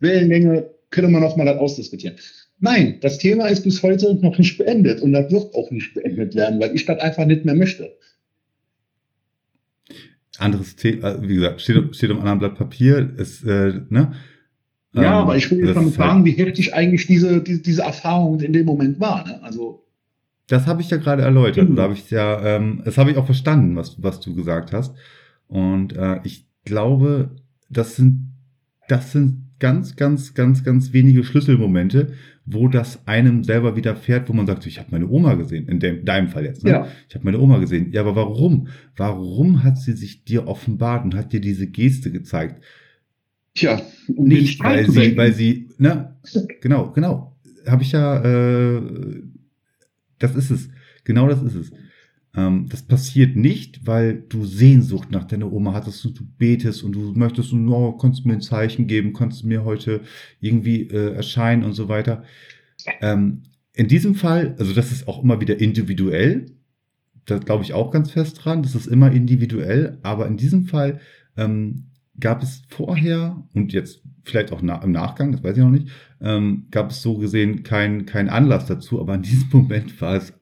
Wellenlänge, können wir nochmal das ausdiskutieren. Nein, das Thema ist bis heute noch nicht beendet und das wird auch nicht beendet werden, weil ich das einfach nicht mehr möchte. Anderes Thema, äh, wie gesagt, steht, steht am anderen Blatt Papier, ist, äh, ne? Ja, ähm, aber ich will jetzt damit fragen, halt wie heftig eigentlich diese, diese, diese Erfahrung in dem Moment war. Ne? Also das habe ich ja gerade erläutert. Mhm. Da habe ich ja, ähm, das habe ich auch verstanden, was, was du gesagt hast. Und äh, ich glaube, das sind, das sind ganz, ganz, ganz, ganz wenige Schlüsselmomente, wo das einem selber widerfährt, wo man sagt, ich habe meine Oma gesehen, in dem, deinem Fall jetzt. Ne? Ja. Ich habe meine Oma gesehen. Ja, aber warum? Warum hat sie sich dir offenbart und hat dir diese Geste gezeigt? Tja, um nicht weil sie, weil sie, ne, genau, genau, habe ich ja, äh, das ist es, genau das ist es. Ähm, das passiert nicht, weil du Sehnsucht nach deiner Oma hattest und du betest und du möchtest und oh, kannst du mir ein Zeichen geben, kannst du mir heute irgendwie äh, erscheinen und so weiter. Ähm, in diesem Fall, also das ist auch immer wieder individuell, da glaube ich auch ganz fest dran, das ist immer individuell, aber in diesem Fall ähm, gab es vorher und jetzt vielleicht auch na, im Nachgang, das weiß ich noch nicht, ähm, gab es so gesehen keinen kein Anlass dazu, aber in diesem Moment war es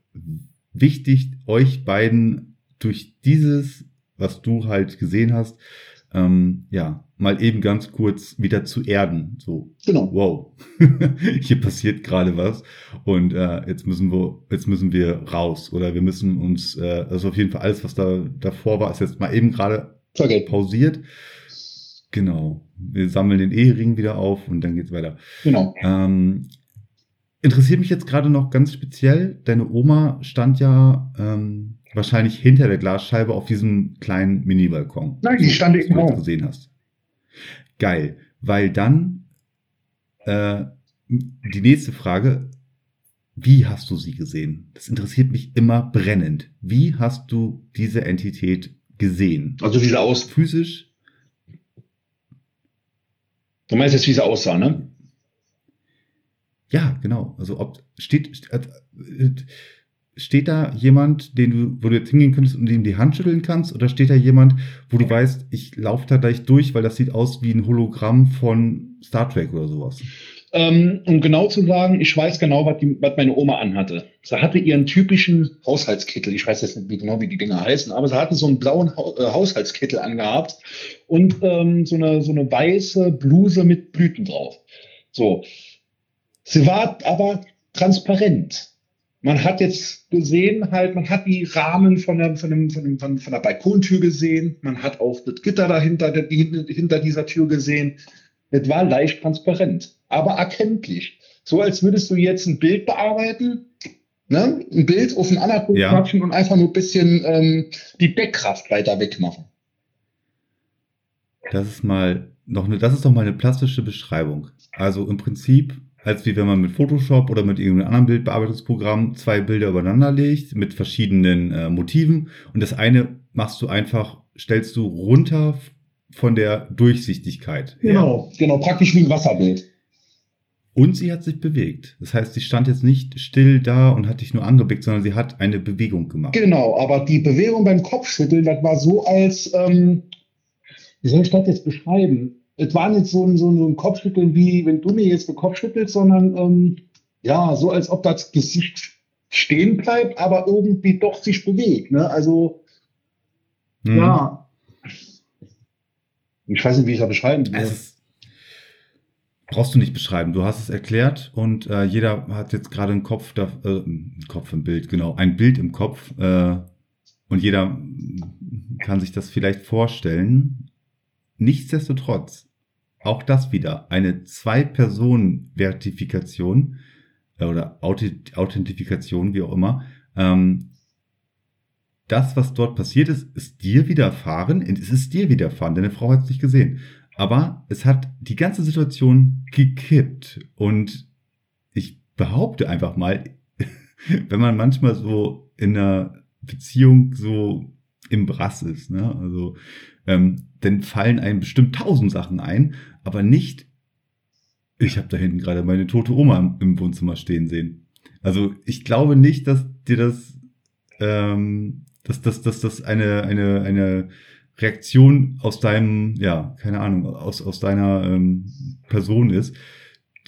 wichtig, euch beiden durch dieses, was du halt gesehen hast, ähm, ja, mal eben ganz kurz wieder zu erden. So, genau. wow, hier passiert gerade was und äh, jetzt müssen wir, jetzt müssen wir raus oder wir müssen uns, äh, also auf jeden Fall alles, was da davor war, ist jetzt mal eben gerade pausiert Genau. Wir sammeln den Ehering wieder auf und dann geht's weiter. Genau. Ähm, interessiert mich jetzt gerade noch ganz speziell. Deine Oma stand ja ähm, wahrscheinlich hinter der Glasscheibe auf diesem kleinen Mini-Balkon. Nein, die stand eben auch. gesehen hast. Geil. Weil dann äh, die nächste Frage, wie hast du sie gesehen? Das interessiert mich immer brennend. Wie hast du diese Entität gesehen? Also diese aus physisch Du meinst jetzt, wie sie aussah, ne? Ja, genau. Also ob steht, steht da jemand, den du, wo du jetzt hingehen könntest und ihm die Hand schütteln kannst, oder steht da jemand, wo du weißt, ich laufe da gleich durch, weil das sieht aus wie ein Hologramm von Star Trek oder sowas? Ähm, um genau zu sagen, ich weiß genau, was, die, was meine Oma anhatte. Sie hatte ihren typischen Haushaltskittel. Ich weiß jetzt nicht genau, wie die Dinger heißen, aber sie hatte so einen blauen äh, Haushaltskittel angehabt und ähm, so, eine, so eine weiße Bluse mit Blüten drauf. So. Sie war aber transparent. Man hat jetzt gesehen, halt, man hat die Rahmen von der, von, dem, von, dem, von, von der Balkontür gesehen, man hat auch das Gitter dahinter, die, hinter dieser Tür gesehen. Es war leicht transparent aber erkenntlich. So als würdest du jetzt ein Bild bearbeiten, ne? ein Bild auf ein anderes ja. quatschen und einfach nur ein bisschen ähm, die Deckkraft weiter wegmachen. Das ist mal noch eine, das ist doch mal eine plastische Beschreibung. Also im Prinzip, als wie wenn man mit Photoshop oder mit irgendeinem anderen Bildbearbeitungsprogramm zwei Bilder übereinander legt mit verschiedenen äh, Motiven und das eine machst du einfach, stellst du runter von der Durchsichtigkeit. Genau, genau, praktisch wie ein Wasserbild. Und sie hat sich bewegt. Das heißt, sie stand jetzt nicht still da und hat dich nur angeblickt, sondern sie hat eine Bewegung gemacht. Genau, aber die Bewegung beim Kopfschütteln, das war so als, ähm, wie soll ich das jetzt beschreiben? Es war nicht so ein, so ein Kopfschütteln wie, wenn du mir jetzt den Kopf schüttelst, sondern ähm, ja, so als ob das Gesicht stehen bleibt, aber irgendwie doch sich bewegt. Ne? Also, hm. ja. Ich weiß nicht, wie ich das beschreiben soll. Brauchst du nicht beschreiben. Du hast es erklärt und äh, jeder hat jetzt gerade einen Kopf, da, äh, Kopf im Bild, genau, ein Bild im Kopf äh, und jeder kann sich das vielleicht vorstellen. Nichtsdestotrotz, auch das wieder eine Zwei-Personen-Vertifikation äh, oder Authentifikation, wie auch immer. Ähm, das, was dort passiert ist, ist dir widerfahren. Es ist dir widerfahren. Deine Frau hat es nicht gesehen. Aber es hat die ganze Situation gekippt. Und ich behaupte einfach mal, wenn man manchmal so in einer Beziehung so im Brass ist, ne? also ähm, dann fallen einem bestimmt tausend Sachen ein, aber nicht, ich habe da hinten gerade meine tote Oma im Wohnzimmer stehen sehen. Also ich glaube nicht, dass dir das, ähm, dass, dass, dass das eine, eine, eine Reaktion aus deinem, ja, keine Ahnung, aus, aus deiner ähm, Person ist.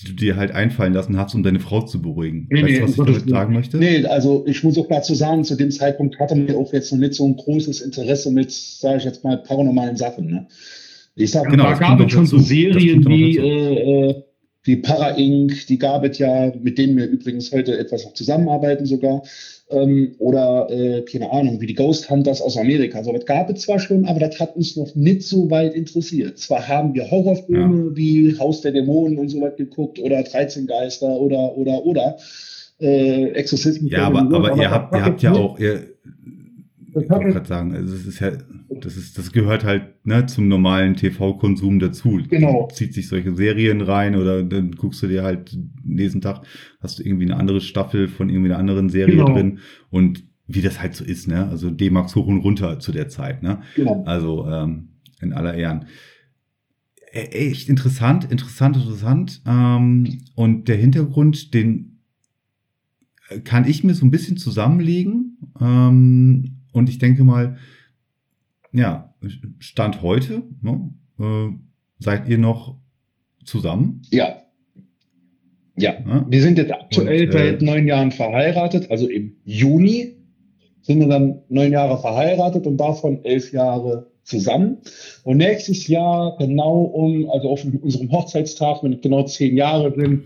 Die du dir halt einfallen lassen hast, um deine Frau zu beruhigen. Nee, weißt nee, du, was ich damit sagen möchte? Nee, also ich muss auch dazu sagen, zu dem Zeitpunkt hatte mir auch jetzt noch nicht so ein großes Interesse mit, sage ich jetzt mal, paranormalen Sachen. Ne? Ich sag genau, da gab es schon so Serien wie äh, äh, die Para Inc., die gab es ja, mit denen wir übrigens heute etwas auch zusammenarbeiten sogar. Ähm, oder, äh, keine Ahnung, wie die Ghost Hunters aus Amerika. So, das gab es zwar schon, aber das hat uns noch nicht so weit interessiert. Zwar haben wir Horrorfilme ja. wie Haus der Dämonen und so was geguckt oder 13 Geister oder, oder, oder. Äh, Exorzismus. Ja, aber, aber, aber ihr habt, ihr habt ja auch, ihr, ich wollte gerade sagen, also es ist ja, das ist, das gehört halt ne, zum normalen TV-Konsum dazu. Genau. Du zieht sich solche Serien rein oder dann guckst du dir halt nächsten Tag hast du irgendwie eine andere Staffel von irgendwie einer anderen Serie genau. drin und wie das halt so ist, ne? Also D-Max hoch und runter zu der Zeit, ne? Genau. Also ähm, in aller Ehren. E echt interessant, interessant, interessant. Ähm, und der Hintergrund, den kann ich mir so ein bisschen zusammenlegen. Ähm, und ich denke mal, ja, Stand heute, ne, äh, seid ihr noch zusammen? Ja. Ja, wir sind jetzt aktuell und, äh, seit neun Jahren verheiratet, also im Juni sind wir dann neun Jahre verheiratet und davon elf Jahre zusammen. Und nächstes Jahr, genau um, also auf unserem Hochzeitstag, wenn es genau zehn Jahre sind,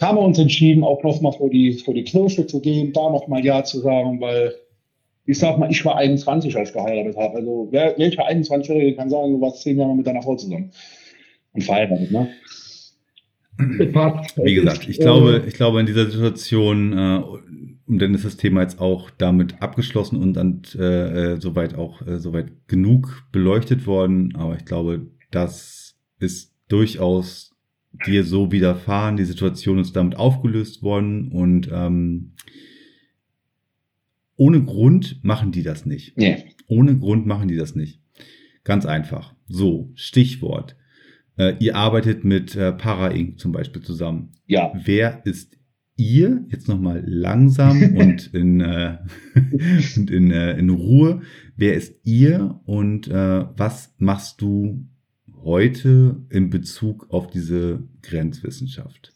haben wir uns entschieden, auch nochmal vor die, vor die Kirche zu gehen, da nochmal Ja zu sagen, weil ich sag mal, ich war 21, als ich geheiratet habe. Also wer, welcher 21-Jährige kann sagen, du warst zehn Jahre mit deiner Frau zusammen und verheiratet, ne? Wie gesagt, ich glaube, ich glaube in dieser Situation, äh, und dann ist das Thema jetzt auch damit abgeschlossen und dann äh, äh, soweit auch äh, soweit genug beleuchtet worden. Aber ich glaube, das ist durchaus dir so widerfahren. Die Situation ist damit aufgelöst worden und ähm, ohne Grund machen die das nicht. Nee. Ohne Grund machen die das nicht. Ganz einfach. So, Stichwort. Äh, ihr arbeitet mit äh, Para Inc. zum Beispiel zusammen. Ja. Wer ist ihr? Jetzt nochmal langsam und in, äh, und in, äh, in Ruhe. Wer ist ihr und äh, was machst du heute in Bezug auf diese Grenzwissenschaft?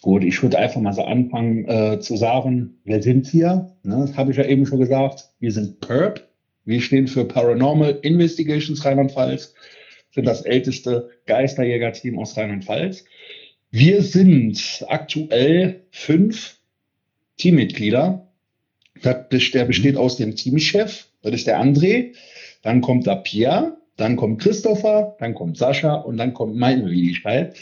Gut, ich würde einfach mal so anfangen äh, zu sagen, wer sind wir? Ne, das habe ich ja eben schon gesagt. Wir sind PERP. Wir stehen für Paranormal Investigations Rheinland-Pfalz, sind das älteste Geisterjäger-Team aus Rheinland-Pfalz. Wir sind aktuell fünf Teammitglieder. Der besteht aus dem Teamchef, das ist der André. Dann kommt der Pierre, dann kommt Christopher, dann kommt Sascha und dann kommt meine Wenigkeit.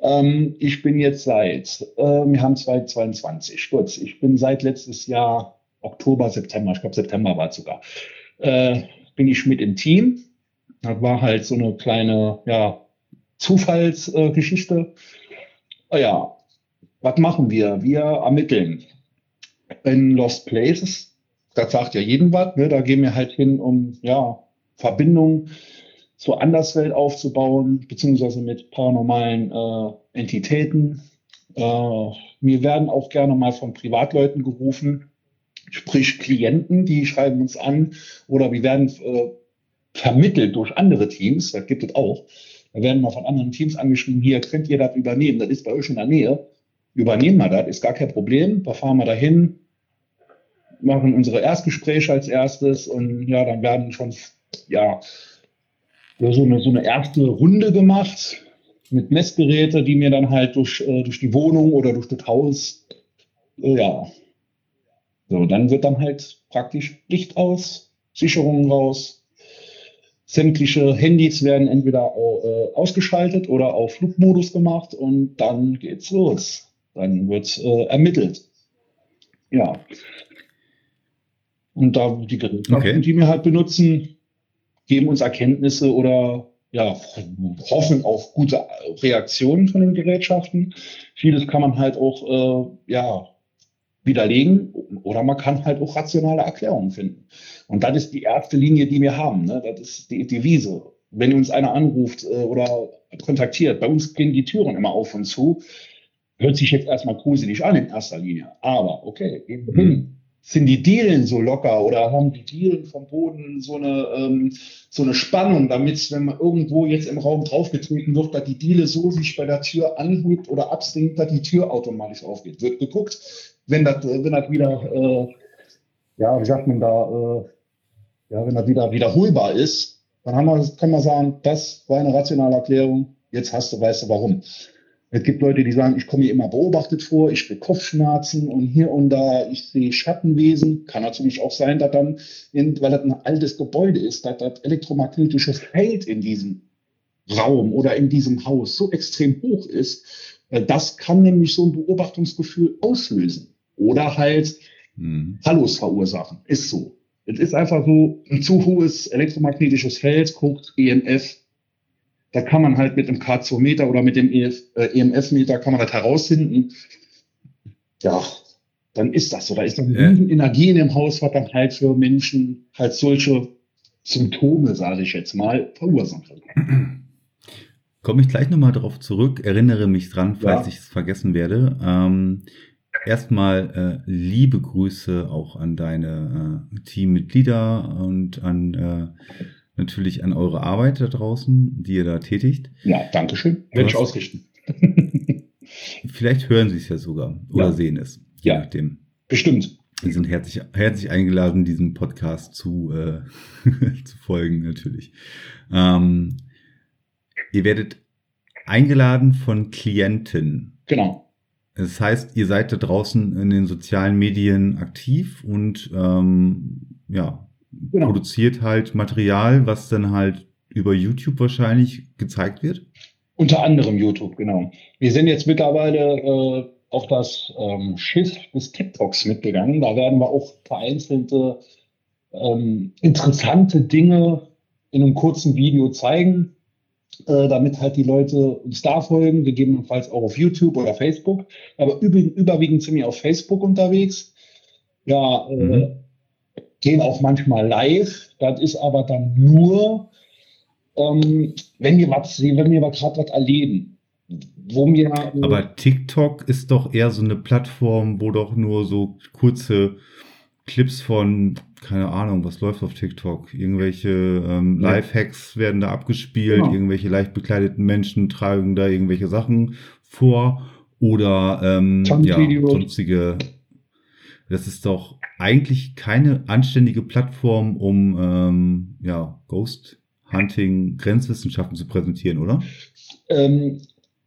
Ähm, ich bin jetzt seit, äh, wir haben 2022, gut, ich bin seit letztes Jahr Oktober, September, ich glaube September war es sogar, äh, bin ich mit im Team. Das war halt so eine kleine, ja, Zufallsgeschichte. Äh, ja, was machen wir? Wir ermitteln in Lost Places. Das sagt ja jeden was. Ne? Da gehen wir halt hin, um ja Verbindungen zur Anderswelt aufzubauen, beziehungsweise mit paranormalen äh, Entitäten. Äh, wir werden auch gerne mal von Privatleuten gerufen, sprich Klienten, die schreiben uns an oder wir werden äh, vermittelt durch andere Teams, das gibt es auch. Da werden wir von anderen Teams angeschrieben, hier könnt ihr das übernehmen, das ist bei euch in der Nähe. Übernehmen wir das, ist gar kein Problem. Da fahren wir dahin, machen unsere Erstgespräche als erstes und ja, dann werden schon ja, so eine, so eine erste Runde gemacht mit Messgeräte, die mir dann halt durch, äh, durch die Wohnung oder durch das Haus, äh, ja. So, dann wird dann halt praktisch Licht aus, Sicherungen raus. Sämtliche Handys werden entweder äh, ausgeschaltet oder auf Flugmodus gemacht und dann geht's los. Dann wird äh, ermittelt. Ja. Und da die Geräte, okay. die wir halt benutzen, geben uns Erkenntnisse oder ja, hoffen auf gute Reaktionen von den Gerätschaften. Vieles kann man halt auch äh, ja, widerlegen oder man kann halt auch rationale Erklärungen finden. Und das ist die erste Linie, die wir haben. Ne? Das ist die Devise. Wenn uns einer anruft äh, oder kontaktiert, bei uns gehen die Türen immer auf und zu. Hört sich jetzt erstmal gruselig an in erster Linie. Aber okay, wir hin. Sind die Dielen so locker oder haben die Dielen vom Boden so eine, ähm, so eine Spannung, damit, wenn man irgendwo jetzt im Raum draufgetreten wird, dass die Diele so sich bei der Tür anhebt oder absinkt, dass die Tür automatisch aufgeht. Wird geguckt, wenn das, wenn das wieder, äh, ja, wie sagt man da, äh, ja, wenn das wieder wiederholbar ist, dann haben wir, kann man sagen, das war eine rationale Erklärung, jetzt hast du, weißt du warum. Es gibt Leute, die sagen, ich komme hier immer beobachtet vor, ich kriege Kopfschmerzen und hier und da, ich sehe Schattenwesen. Kann natürlich auch sein, dass dann, in, weil das ein altes Gebäude ist, dass das elektromagnetische Feld in diesem Raum oder in diesem Haus so extrem hoch ist. Äh, das kann nämlich so ein Beobachtungsgefühl auslösen oder halt mhm. Hallos verursachen. Ist so. Es ist einfach so ein zu hohes elektromagnetisches Feld, guckt EMF, da kann man halt mit dem K2-Meter oder mit dem EMF-Meter äh, kann man das herausfinden. Ja, dann ist das so. Da ist dann ja. Energie in dem Haus, was dann halt für Menschen halt solche Symptome, sage ich jetzt mal, verursacht. Komme ich gleich nochmal darauf zurück, erinnere mich dran, falls ja. ich es vergessen werde. Ähm, erstmal äh, liebe Grüße auch an deine äh, Teammitglieder und an äh, natürlich an eure Arbeit da draußen, die ihr da tätigt. Ja, danke schön. Werde ich ausrichten. Vielleicht hören sie es ja sogar oder ja. sehen es. Je ja, nachdem. Bestimmt. Sie sind herzlich, herzlich eingeladen, diesem Podcast zu, äh, zu folgen, natürlich. Ähm, ihr werdet eingeladen von Klienten. Genau. Das heißt, ihr seid da draußen in den sozialen Medien aktiv und ähm, ja, genau. produziert halt Material, was dann halt über YouTube wahrscheinlich gezeigt wird? Unter anderem YouTube, genau. Wir sind jetzt mittlerweile äh, auf das ähm, Schiff des TikToks mitgegangen. Da werden wir auch vereinzelte ähm, interessante Dinge in einem kurzen Video zeigen, äh, damit halt die Leute uns da folgen, gegebenenfalls auch auf YouTube oder Facebook. Aber über, überwiegend sind wir auf Facebook unterwegs. Ja, äh, mhm gehen auch manchmal live. Das ist aber dann nur, ähm, wenn wir was sehen, wenn wir gerade was erleben. Wo wir, äh, aber TikTok ist doch eher so eine Plattform, wo doch nur so kurze Clips von, keine Ahnung, was läuft auf TikTok? Irgendwelche ähm, Live-Hacks werden da abgespielt, genau. irgendwelche leicht bekleideten Menschen tragen da irgendwelche Sachen vor oder ähm, ja, sonstige. Das ist doch eigentlich keine anständige Plattform, um ähm, ja, Ghost Hunting Grenzwissenschaften zu präsentieren, oder? Ähm,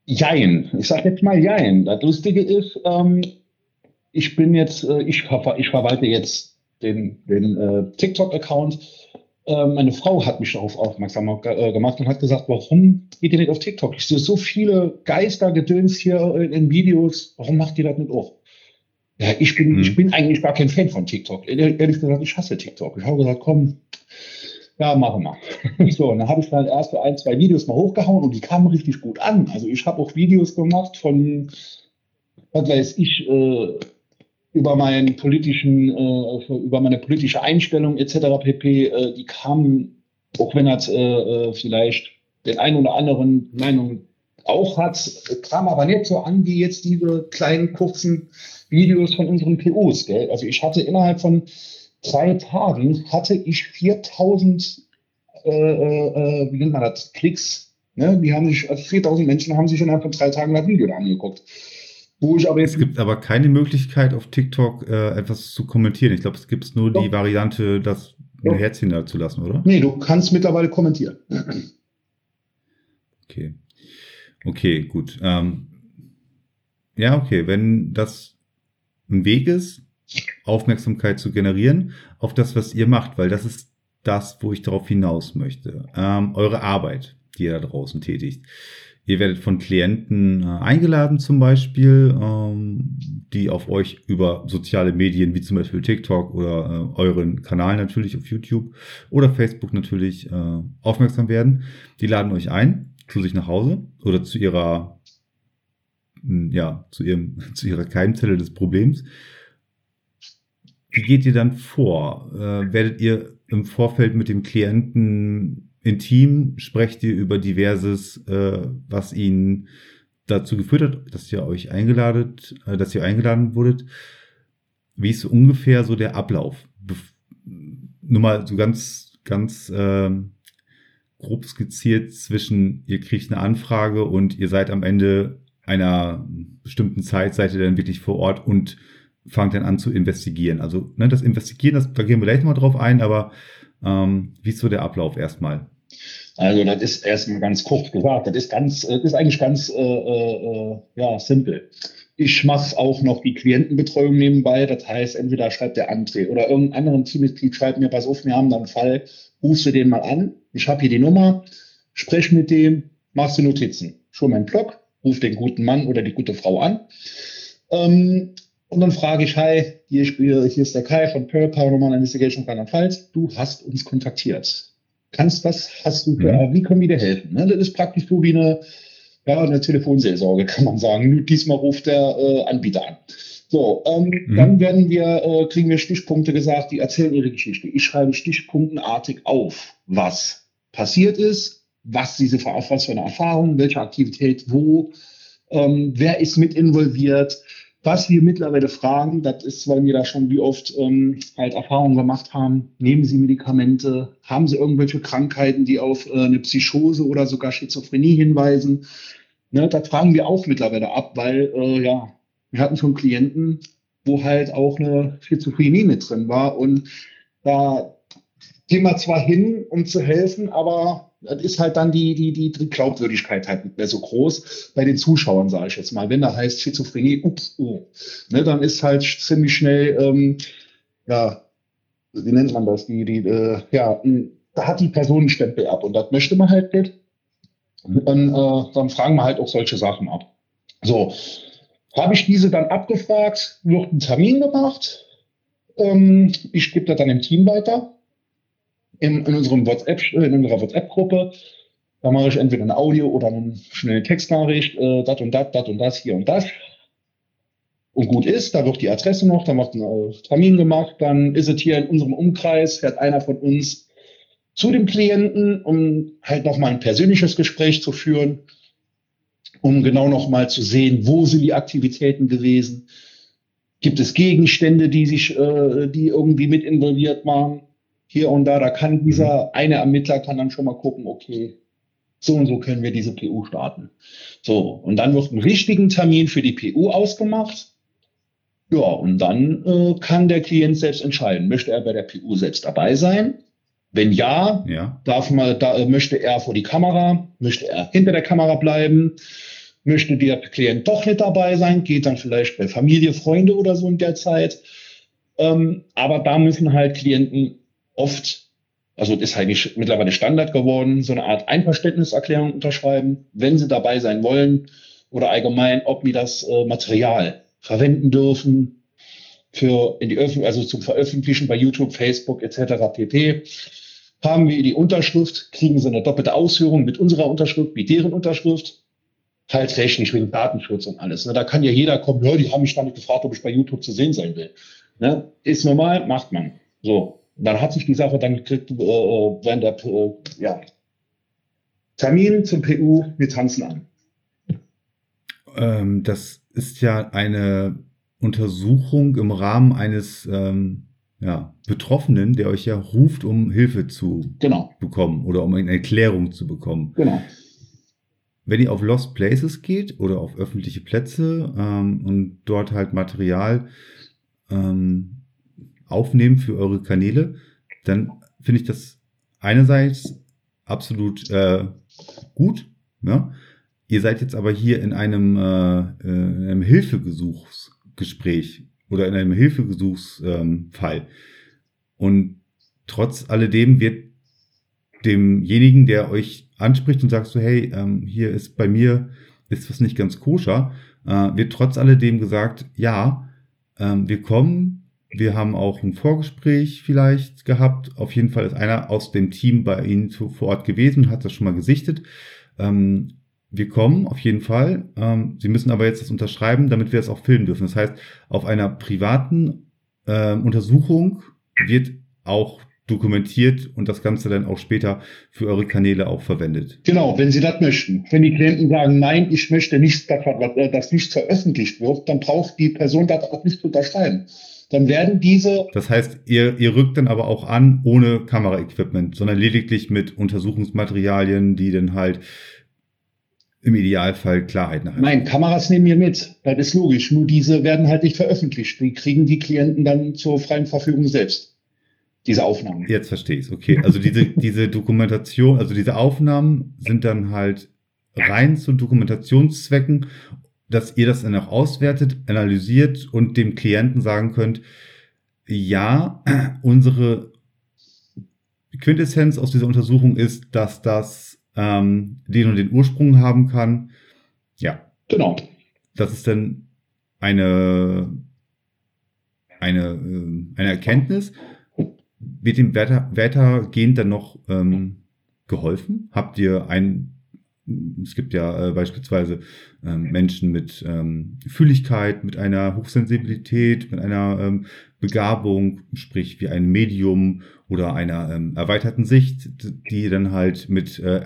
jein. Ich sage jetzt mal jein. Das Lustige ist, ähm, ich bin jetzt, äh, ich, ich verwalte jetzt den, den äh, TikTok-Account. Äh, meine Frau hat mich darauf aufmerksam äh, gemacht und hat gesagt, warum geht ihr nicht auf TikTok? Ich sehe so viele Geistergedöns hier in Videos, warum macht ihr das nicht auf? Ja, ich bin, mhm. ich bin eigentlich gar kein Fan von TikTok. Ehrlich gesagt, ich hasse TikTok. Ich habe gesagt, komm, ja, machen wir. So, und dann habe ich dann erst ein, zwei Videos mal hochgehauen und die kamen richtig gut an. Also ich habe auch Videos gemacht von, was weiß ich, äh, über meinen politischen, äh, über meine politische Einstellung etc. pp. Äh, die kamen, auch wenn das äh, äh, vielleicht den einen oder anderen Meinung auch hat, kam aber nicht so an wie jetzt diese kleinen kurzen Videos von unseren POs, gell? Also ich hatte innerhalb von drei Tagen hatte ich 4000, äh, äh, wie nennt man das, Klicks. Ne? Die haben sich, also 4000 Menschen haben sich innerhalb von drei Tagen das Video da angeguckt. Wo ich aber jetzt es gibt aber keine Möglichkeit auf TikTok äh, etwas zu kommentieren. Ich glaube, es gibt nur Doch. die Variante, das ein Herzchen da zu lassen, oder? Nee, du kannst mittlerweile kommentieren. Okay. Okay, gut. Ähm, ja, okay, wenn das ein Weg ist, Aufmerksamkeit zu generieren auf das, was ihr macht, weil das ist das, wo ich darauf hinaus möchte. Ähm, eure Arbeit, die ihr da draußen tätigt. Ihr werdet von Klienten äh, eingeladen zum Beispiel, ähm, die auf euch über soziale Medien wie zum Beispiel TikTok oder äh, euren Kanal natürlich auf YouTube oder Facebook natürlich äh, aufmerksam werden. Die laden euch ein zu sich nach Hause oder zu ihrer ja, zu, ihrem, zu ihrer Keimzelle des Problems. Wie geht ihr dann vor? Äh, werdet ihr im Vorfeld mit dem Klienten intim? Sprecht ihr über diverses, äh, was ihn dazu geführt hat, dass ihr euch eingeladen, äh, dass ihr eingeladen wurdet? wie ist ungefähr so der Ablauf? Bef nur mal so ganz, ganz äh, grob skizziert zwischen, ihr kriegt eine Anfrage und ihr seid am Ende einer bestimmten Zeit, seid ihr dann wirklich vor Ort und fangt dann an zu investigieren. Also ne, das Investigieren, das, da gehen wir gleich mal drauf ein, aber ähm, wie ist so der Ablauf erstmal? Also das ist erstmal ganz kurz gesagt, das ist ganz, das ist eigentlich ganz äh, äh, ja, simpel. Ich mache auch noch die Klientenbetreuung nebenbei. Das heißt, entweder schreibt der André oder irgendein anderen Teammitglied schreibt mir, pass auf, wir haben da einen Fall, rufst du den mal an. Ich habe hier die Nummer, sprech mit dem, machst du Notizen. Schon meinen Blog, ruf den guten Mann oder die gute Frau an. Ähm, und dann frage ich, hi, hier, hier ist der Kai von Pearl Paranormal Investigation Rheinland-Pfalz. Du hast uns kontaktiert. Kannst was, hast du, mhm. wie können wir dir helfen? Ne? Das ist praktisch so wie eine ja, eine Telefonseelsorge kann man sagen. Nur diesmal ruft der äh, Anbieter an. So, ähm, mhm. dann werden wir, äh, kriegen wir Stichpunkte gesagt, die erzählen ihre Geschichte. Ich schreibe stichpunktenartig auf, was passiert ist, was diese was für eine Erfahrung, welche Aktivität, wo, ähm, wer ist mit involviert, was wir mittlerweile fragen, das ist, weil wir da schon wie oft ähm, halt Erfahrungen gemacht haben. Nehmen Sie Medikamente? Haben Sie irgendwelche Krankheiten, die auf äh, eine Psychose oder sogar Schizophrenie hinweisen? Ne, das fragen wir auch mittlerweile ab, weil äh, ja, wir hatten schon Klienten, wo halt auch eine Schizophrenie mit drin war und da gehen wir zwar hin, um zu helfen, aber das ist halt dann die, die, die, die Glaubwürdigkeit halt nicht mehr so groß bei den Zuschauern, sage ich jetzt mal. Wenn da heißt Schizophrenie, ups, oh, ne, dann ist halt ziemlich schnell, ähm, ja, wie nennt man das? Die, die, äh, ja, da hat die Person einen Stempel ab und das möchte man halt nicht. Und äh, dann fragen wir halt auch solche Sachen ab. So, habe ich diese dann abgefragt, wird ein Termin gemacht. Ähm, ich gebe das dann im Team weiter in, in unserem WhatsApp, äh, in unserer WhatsApp-Gruppe. Da mache ich entweder eine Audio oder eine schnelle Textnachricht, äh, das und das, das und das, hier und das. Und gut ist, da wird die Adresse noch, da wird ein äh, Termin gemacht, dann ist es hier in unserem Umkreis, fährt einer von uns zu dem Klienten, um halt nochmal ein persönliches Gespräch zu führen, um genau nochmal zu sehen, wo sind die Aktivitäten gewesen, gibt es Gegenstände, die sich, äh, die irgendwie mit involviert waren hier und da, da kann dieser mhm. eine Ermittler kann dann schon mal gucken, okay, so und so können wir diese PU starten. So, und dann wird ein richtigen Termin für die PU ausgemacht. Ja, und dann äh, kann der Klient selbst entscheiden, möchte er bei der PU selbst dabei sein? Wenn ja, ja. darf man, da, äh, möchte er vor die Kamera, möchte er hinter der Kamera bleiben, möchte der Klient doch nicht dabei sein, geht dann vielleicht bei Familie, Freunde oder so in der Zeit. Ähm, aber da müssen halt Klienten oft, also ist eigentlich mittlerweile Standard geworden, so eine Art Einverständniserklärung unterschreiben, wenn sie dabei sein wollen oder allgemein, ob wir das äh, Material verwenden dürfen für in die Öffentlichkeit, also zum Veröffentlichen bei YouTube, Facebook etc. pp. Haben wir die Unterschrift, kriegen sie eine doppelte Ausführung mit unserer Unterschrift, mit deren Unterschrift, halt rechtlich wegen Datenschutz und alles. Ne? Da kann ja jeder kommen, ja, die haben mich damit gefragt, ob ich bei YouTube zu sehen sein will. Ne? Ist normal, macht man. So dann hat sich die Sache dann gekriegt, äh, während der äh, ja, Termin zum PU, wir tanzen an. Ähm, das ist ja eine Untersuchung im Rahmen eines ähm, ja, Betroffenen, der euch ja ruft, um Hilfe zu genau. bekommen oder um eine Erklärung zu bekommen. Genau. Wenn ihr auf Lost Places geht oder auf öffentliche Plätze ähm, und dort halt Material ähm, aufnehmen für eure Kanäle, dann finde ich das einerseits absolut äh, gut. Ja? Ihr seid jetzt aber hier in einem, äh, in einem Hilfegesuchsgespräch oder in einem Hilfegesuchsfall. Und trotz alledem wird demjenigen, der euch anspricht und sagt so, hey, ähm, hier ist bei mir ist was nicht ganz koscher, äh, wird trotz alledem gesagt, ja, ähm, wir kommen, wir haben auch ein Vorgespräch vielleicht gehabt. Auf jeden Fall ist einer aus dem Team bei Ihnen vor Ort gewesen, hat das schon mal gesichtet. Ähm, wir kommen auf jeden Fall. Ähm, Sie müssen aber jetzt das unterschreiben, damit wir es auch filmen dürfen. Das heißt, auf einer privaten äh, Untersuchung wird auch dokumentiert und das Ganze dann auch später für eure Kanäle auch verwendet. Genau, wenn Sie das möchten. Wenn die Klienten sagen, nein, ich möchte nicht, dass, dass nicht veröffentlicht wird, dann braucht die Person das auch nicht unterschreiben. dann werden diese. Das heißt, ihr, ihr rückt dann aber auch an ohne Kameraequipment, sondern lediglich mit Untersuchungsmaterialien, die dann halt im Idealfall Klarheit nachher. Nein, Kameras nehmen wir mit. Das ist logisch. Nur diese werden halt nicht veröffentlicht. Die kriegen die Klienten dann zur freien Verfügung selbst. Diese Aufnahmen. Jetzt verstehe ich es. Okay. Also diese, diese Dokumentation, also diese Aufnahmen sind dann halt rein zu Dokumentationszwecken, dass ihr das dann auch auswertet, analysiert und dem Klienten sagen könnt, ja, unsere Quintessenz aus dieser Untersuchung ist, dass das ähm, den und den Ursprung haben kann. Ja. Genau. Das ist dann eine, eine, äh, eine Erkenntnis. Wird dem weiter, weitergehend dann noch ähm, geholfen? Habt ihr ein, es gibt ja äh, beispielsweise ähm, Menschen mit ähm, Fühligkeit, mit einer Hochsensibilität, mit einer ähm, Begabung, sprich wie ein Medium oder einer ähm, erweiterten Sicht, die dann halt mit äh,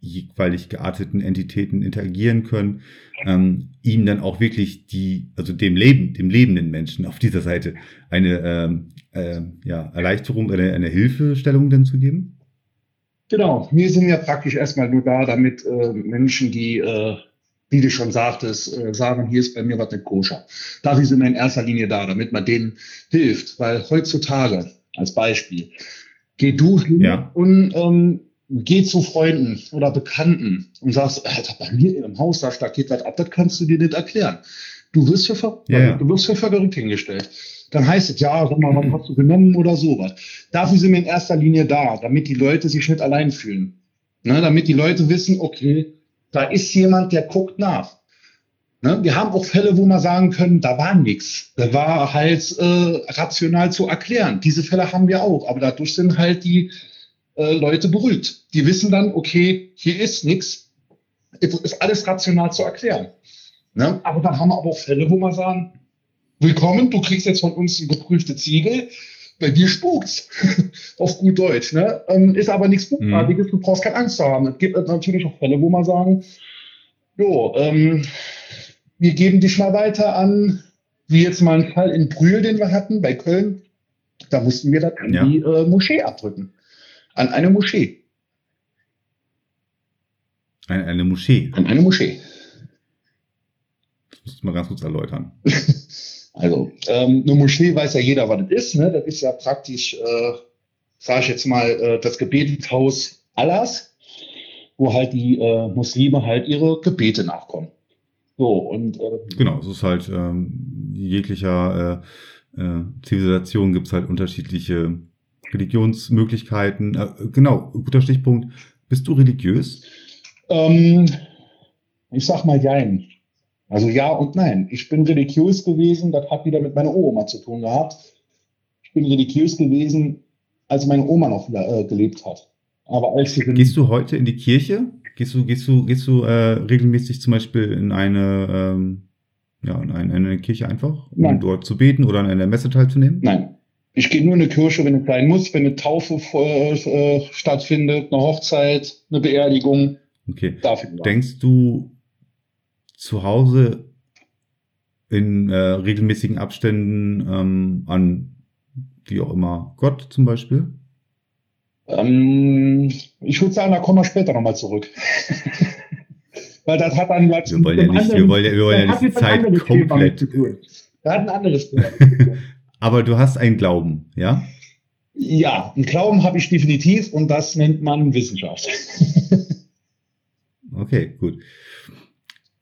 jeweilig gearteten Entitäten interagieren können, ähm, ihnen dann auch wirklich die, also dem Leben, dem lebenden Menschen auf dieser Seite eine ähm, äh, ja, Erleichterung, eine, eine Hilfestellung dann zu geben? Genau, wir sind ja praktisch erstmal nur da, damit äh, Menschen, die, äh, wie du schon sagtest, äh, sagen, hier ist bei mir was nicht koscher. Dafür sind wir in erster Linie da, damit man denen hilft. Weil heutzutage, als Beispiel, geh du hin ja. und ähm, geh zu Freunden oder Bekannten und sagst, Alter, bei mir im Haus, da geht was ab, das kannst du dir nicht erklären. Du wirst für, ver yeah. du wirst für verrückt hingestellt. Dann heißt es, ja, sag mal, was hast du genommen oder sowas. Dafür sind wir in erster Linie da, damit die Leute sich nicht allein fühlen. Ne, damit die Leute wissen, okay, da ist jemand, der guckt nach. Ne, wir haben auch Fälle, wo wir sagen können, da war nichts. Da war halt äh, rational zu erklären. Diese Fälle haben wir auch, aber dadurch sind halt die äh, Leute beruhigt. Die wissen dann, okay, hier ist nichts, ist alles rational zu erklären. Ne? Aber dann haben wir aber auch Fälle, wo wir sagen, willkommen, du kriegst jetzt von uns ein geprüfte Ziegel, bei dir spukt's. Auf gut Deutsch. Ne? Ähm, ist aber nichts Spuktartiges, mhm. du brauchst keine Angst zu haben. Es gibt natürlich auch Fälle, wo man sagen, jo, ähm, wir geben dich mal weiter an, wie jetzt mal ein Fall in Brühl, den wir hatten, bei Köln. Da mussten wir das an ja. die äh, Moschee abdrücken an eine Moschee. Eine, eine Moschee? An eine Moschee. Das musst du mal ganz kurz erläutern. also, ähm, eine Moschee weiß ja jeder, was das ist. Ne? Das ist ja praktisch, äh, sage ich jetzt mal, äh, das Gebetshaus Allahs, wo halt die äh, Muslime halt ihre Gebete nachkommen. So, und, äh, genau, es ist halt ähm, jeglicher äh, äh, Zivilisation gibt es halt unterschiedliche Religionsmöglichkeiten. Äh, genau, guter Stichpunkt. Bist du religiös? Ähm, ich sag mal jein. Also ja und nein. Ich bin religiös gewesen, das hat wieder mit meiner Oma zu tun gehabt. Ich bin religiös gewesen, als meine Oma noch äh, gelebt hat. Aber als sie Gehst du heute in die Kirche? Gehst du, gehst du, gehst du äh, regelmäßig zum Beispiel in eine, ähm, ja, in eine, in eine Kirche einfach, um Nein. dort zu beten oder an einer Messe teilzunehmen? Nein. Ich gehe nur in eine Kirche, wenn es sein muss, wenn eine Taufe äh, stattfindet, eine Hochzeit, eine Beerdigung. Okay. Denkst du zu Hause in äh, regelmäßigen Abständen ähm, an wie auch immer Gott zum Beispiel? Ähm, ich würde sagen, da kommen wir später nochmal zurück. Weil das hat dann wir wollen ja nicht, wir wollen ja, wir wollen ja nicht Zeit komplett. Da hat ein anderes Thema. Aber du hast einen Glauben, ja? Ja, einen Glauben habe ich definitiv und das nennt man Wissenschaft. okay, gut.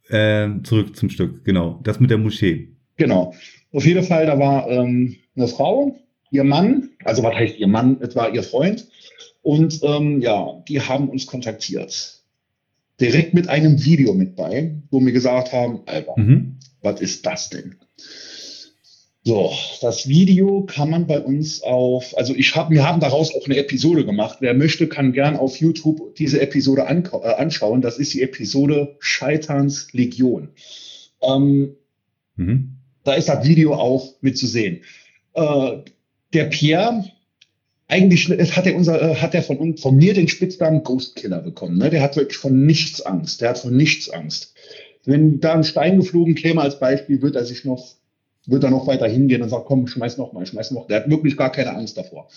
Äh, zurück zum Stück, genau. Das mit der Moschee. Genau. Auf jeden Fall, da war ähm, eine Frau, ihr Mann, also was heißt ihr Mann, es war ihr Freund. Und ähm, ja, die haben uns kontaktiert. Direkt mit einem Video mit bei, wo wir gesagt haben, Alter, mhm. was ist das denn? So, das Video kann man bei uns auf, also ich habe, wir haben daraus auch eine Episode gemacht. Wer möchte, kann gern auf YouTube diese Episode an, äh, anschauen. Das ist die Episode Scheiterns Legion. Ähm, mhm. Da ist das Video auch mit zu sehen. Äh, der Pierre, eigentlich hat er unser, äh, hat er von uns, von mir den Spitznamen Ghost Killer bekommen. Ne? Der hat wirklich von nichts Angst. Der hat von nichts Angst. Wenn da ein Stein geflogen käme als Beispiel, wird er sich noch wird er noch weiter hingehen und sagt, komm, schmeiß noch mal, schmeiß noch. Der hat wirklich gar keine Angst davor.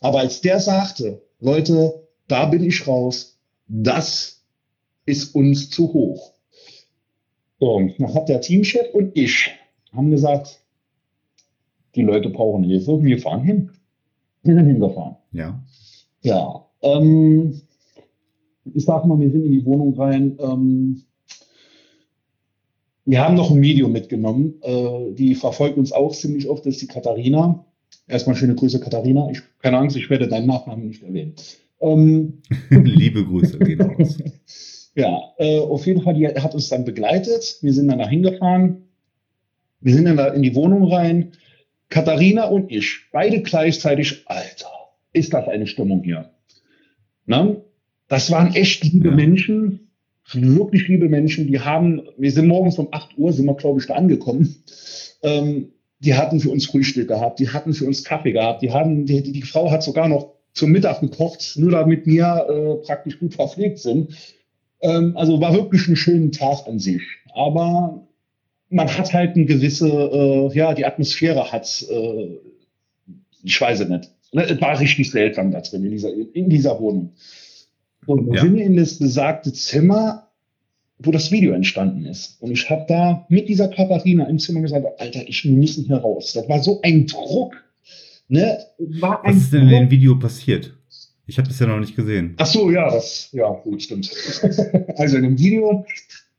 Aber als der sagte, Leute, da bin ich raus, das ist uns zu hoch. So, dann hat der Teamchef und ich haben gesagt, die Leute brauchen Hilfe, wir fahren hin. Wir sind hingefahren. Ja. Ja. Ähm, ich sag mal, wir sind in die Wohnung rein. Ähm, wir haben noch ein Video mitgenommen. Äh, die verfolgt uns auch ziemlich oft, das ist die Katharina. Erstmal schöne Grüße, Katharina. Ich, keine Angst, ich werde deinen Nachnamen nicht erwähnen. Ähm, Liebe Grüße, genau. ja, äh, auf jeden Fall, die hat uns dann begleitet. Wir sind dann da hingefahren. Wir sind dann da in die Wohnung rein. Katharina und ich, beide gleichzeitig, Alter, ist das eine Stimmung hier. Na? Das waren echt liebe ja. Menschen, wirklich liebe Menschen, die haben, wir sind morgens um 8 Uhr, sind wir, glaube ich, da angekommen. Ähm, die hatten für uns Frühstück gehabt, die hatten für uns Kaffee gehabt, die haben, die, die, die Frau hat sogar noch zum Mittag gekocht, nur damit wir äh, praktisch gut verpflegt sind. Ähm, also war wirklich ein schöner Tag an sich. Aber man hat halt eine gewisse, äh, ja, die Atmosphäre hat, äh, ich weiß es nicht. Ne, es war richtig seltsam da drin, in dieser, in dieser Wohnung. Und wir ja. sind in das besagte Zimmer, wo das Video entstanden ist. Und ich habe da mit dieser Katharina im Zimmer gesagt, Alter, ich muss hier raus. Das war so ein Druck. Ne? War ein Was ist denn Druck. in dem Video passiert? Ich habe das ja noch nicht gesehen. Ach so, ja, das, ja, gut, stimmt. also in dem Video,